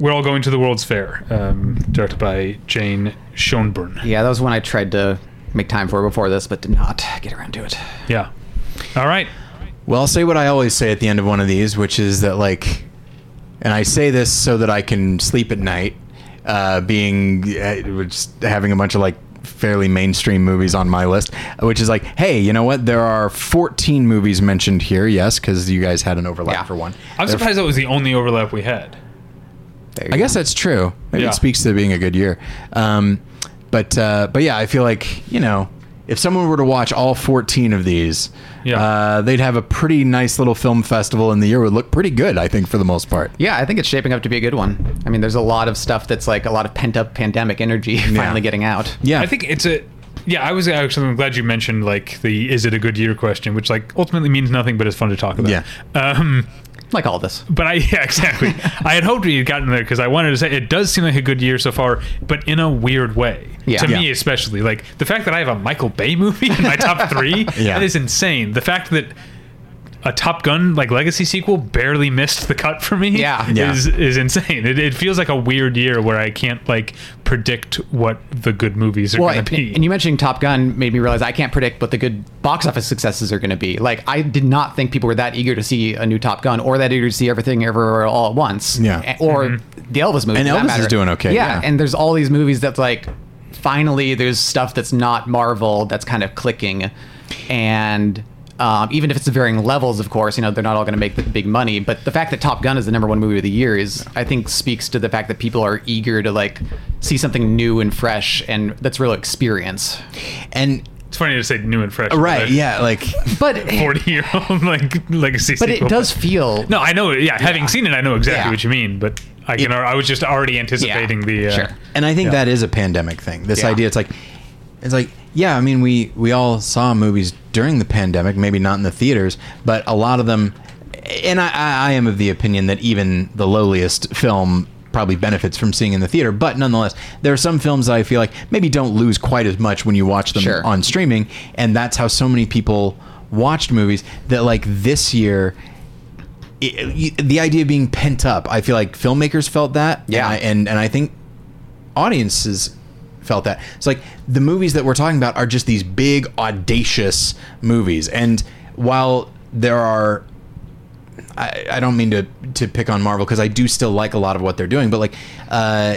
We're All Going to the World's Fair, um, directed by Jane Schoenbrun. Yeah, that was one I tried to make time for before this, but did not get around to it. Yeah. All right. Well, I'll say what I always say at the end of one of these, which is that like, and I say this so that I can sleep at night, uh, being uh, just having a bunch of like fairly mainstream movies on my list, which is like, hey, you know what? There are 14 movies mentioned here, yes, because you guys had an overlap Yeah. for one. I'm There- surprised that was the only overlap we had. I go. guess that's true. Maybe Yeah. it speaks to being a good year. Um, but uh, but yeah, I feel like you know, if someone were to watch all 14 of these, Yeah. uh, they'd have a pretty nice little film festival, and the year would look pretty good. I think for the most part. Yeah, I think it's shaping up to be a good one. I mean, there's a lot of stuff that's like a lot of pent up pandemic energy finally getting out. Yeah, I think it's a. Yeah, I was actually I'm glad you mentioned like the is it a good year question, which like ultimately means nothing, but it's fun to talk about. Yeah. Um, Like all this. But I yeah exactly. I had hoped we had gotten there because I wanted to say it does seem like a good year so far, but in a weird way. Yeah. To me especially, like the fact that I have a Michael Bay movie in my top three, Yeah. that is insane. The fact that a Top Gun like legacy sequel barely missed the cut for me Yeah. Yeah. is is insane. It, it feels like a weird year where I can't like predict what the good movies are Well, going and, to be. and you mentioning Top Gun made me realize I can't predict what the good box office successes are going to be. Like, I did not think people were that eager to see a new Top Gun or that eager to see everything everywhere all at once. Yeah. A- Or mm-hmm. the Elvis movie. And for that Elvis is doing okay, yeah. And there's all these movies that's like, finally, there's stuff that's not Marvel that's kind of clicking. And. Um, even if it's varying levels, of course, you know they're not all going to make the big money. But the fact that Top Gun is the number one movie of the year is, I think, speaks to the fact that people are eager to like see something new and fresh, and that's real experience. and it's funny to say new and fresh. right, but yeah, like But Forty year old like legacy stuff. but it does feel No, I know. Yeah, having seen it, I know exactly Yeah. what you mean. But I can. I was just already anticipating the. Uh, sure. And I think Yeah. that is a pandemic thing. This Yeah. idea, it's like, it's like, yeah. I mean, we we all saw movies during the pandemic, maybe not in the theaters, but a lot of them. And I, I, am of the opinion that even the lowliest film probably benefits from seeing in the theater. But nonetheless, there are some films that I feel like maybe don't lose quite as much when you watch them Sure. on streaming, and that's how so many people watched movies. That like this year. it- the idea of being pent up, I feel like filmmakers felt that, Yeah. and I, and, and I think audiences felt that. It's like the movies that we're talking about are just these big, audacious movies. And while there are, I, I don't mean to to pick on Marvel because I do still like a lot of what they're doing, but like, uh,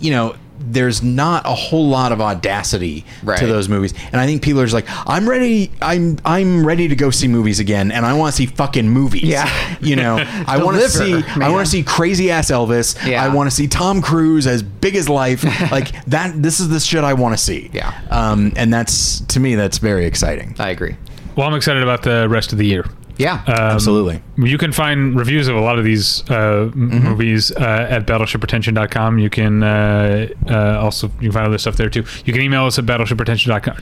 you know. There's not a whole lot of audacity Right. to those movies, and I think people are just like, "I'm ready. I'm I'm ready to go see movies again, and I want to see fucking movies." Yeah. you know, I want to Deliver, see. I want to see crazy ass Elvis. Yeah. I want to see Tom Cruise as big as life. like that. This is the shit I want to see. Yeah. Um, and that's to me, that's very exciting. I agree. Well, I'm excited about the rest of the year. Yeah. Um, Absolutely. You can find reviews of a lot of these uh, Mm-hmm. movies uh, at battleshippretension.com. You can uh, uh, also you can find other stuff there too. You can email us at battleshippretension.com.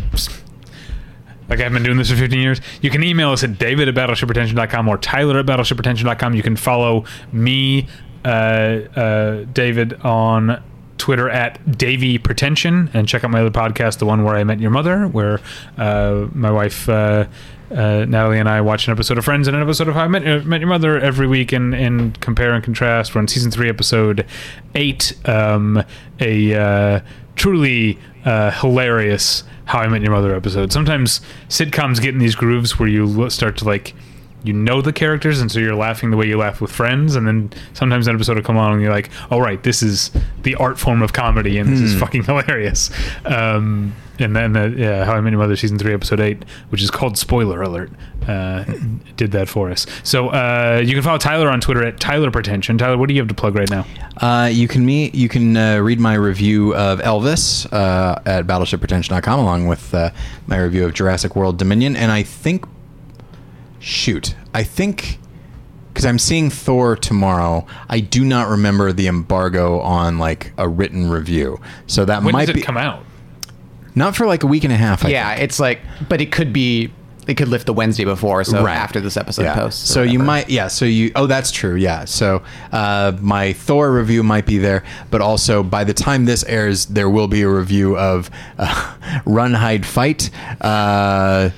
Like I've been doing this for 15 years. You can email us at david at battleshippretension.com or tyler at battleshippretension.com. You can follow me, uh, uh, David, on Twitter at Davy Pretension, and check out my other podcast, the one where I met your mother, where uh, my wife. Uh, uh, Natalie and I watch an episode of Friends and an episode of How I Met, uh, Met Your Mother every week and, and compare and contrast. We're on season three, episode eight. Um, a uh, truly uh, hilarious How I Met Your Mother episode. Sometimes sitcoms get in these grooves where you start to like you know the characters and so you're laughing the way you laugh with friends and then sometimes an episode will come on and you're like all right this is the art form of comedy and this is fucking hilarious. Um, and then the, yeah how i met your mother season 3 episode 8 which is called spoiler alert uh, did that for us. So uh, you can follow tyler on twitter at tyler pretension tyler what do you have to plug right now? Uh, you can meet, you can uh, read my review of Elvis uh, at battleshippretension.com along with uh, my review of Jurassic World Dominion. And I think, shoot, I think because I'm seeing Thor tomorrow, I do not remember the embargo on like a written review. So that when might does it be come out not for like a week and a half. I yeah, think. it's like, but it could be, it could lift the Wednesday before, so Right. after this episode Yeah. posts. or So you might, yeah. So you, oh, that's true. Yeah. So uh, my Thor review might be there, but also by the time this airs, there will be a review of uh, Run, Hide, Fight. Uh,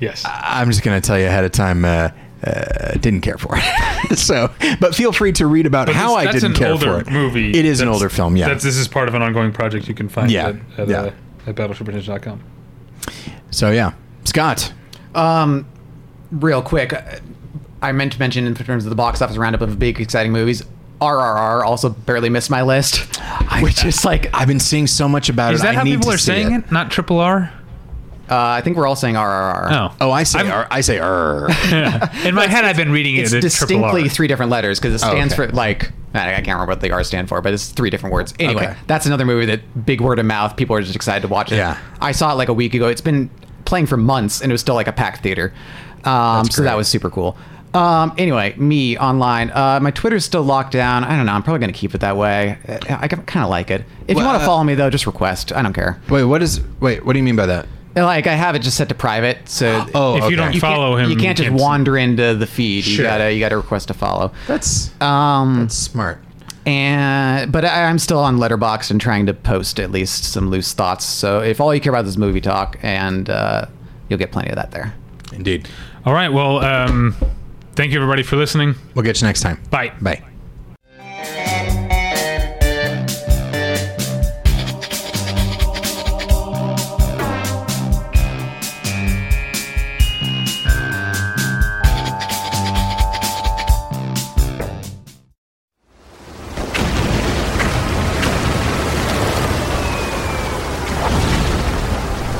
yes I'm just gonna tell you ahead of time. Uh, uh, didn't care for it. so, but feel free to read about But how this- I didn't care for it. movie It is an older film. Yeah. that's, this is part of an ongoing project you can find Yeah, at, at, yeah. uh, at battleshippretension.com so yeah, Scott. Um, real quick, uh, I meant to mention in terms of the box office roundup of big exciting movies. RRR also barely missed my list, which is like I've been seeing so much about is it. that I how need people are see saying it. not triple r I think we're all saying RRR. oh Oh, I say, I've- er, say, er. in my head i've been reading It's it as triple distinctly three different letters because it Oh, stands okay. for like I I can't remember what the R stand for, but it's three different words. Anyway, Okay. that's another movie that big word of mouth. People are just excited to watch it. Yeah. I saw it like a week ago. It's been playing for months, and it was still like a packed theater. Um, so that was super cool. Um, anyway, me online. Uh, my Twitter's still locked down. I don't know. I'm probably gonna keep it that way. Uh, I kind of like it. If you want to uh, follow me though, just request. I don't care. Wait, what is? Wait, what do you mean by that? Like I have it just set to private, so Oh, If you don't follow can't, him, you can't just can't see. wander into the feed. You gotta you gotta request to follow. That's Um, that's smart. and but I, I'm still on Letterboxd and trying to post at least some loose thoughts. So if all you care about is movie talk, and uh, you'll get plenty of that there. Indeed. all right well um, thank you everybody for listening We'll get you next time. bye Bye.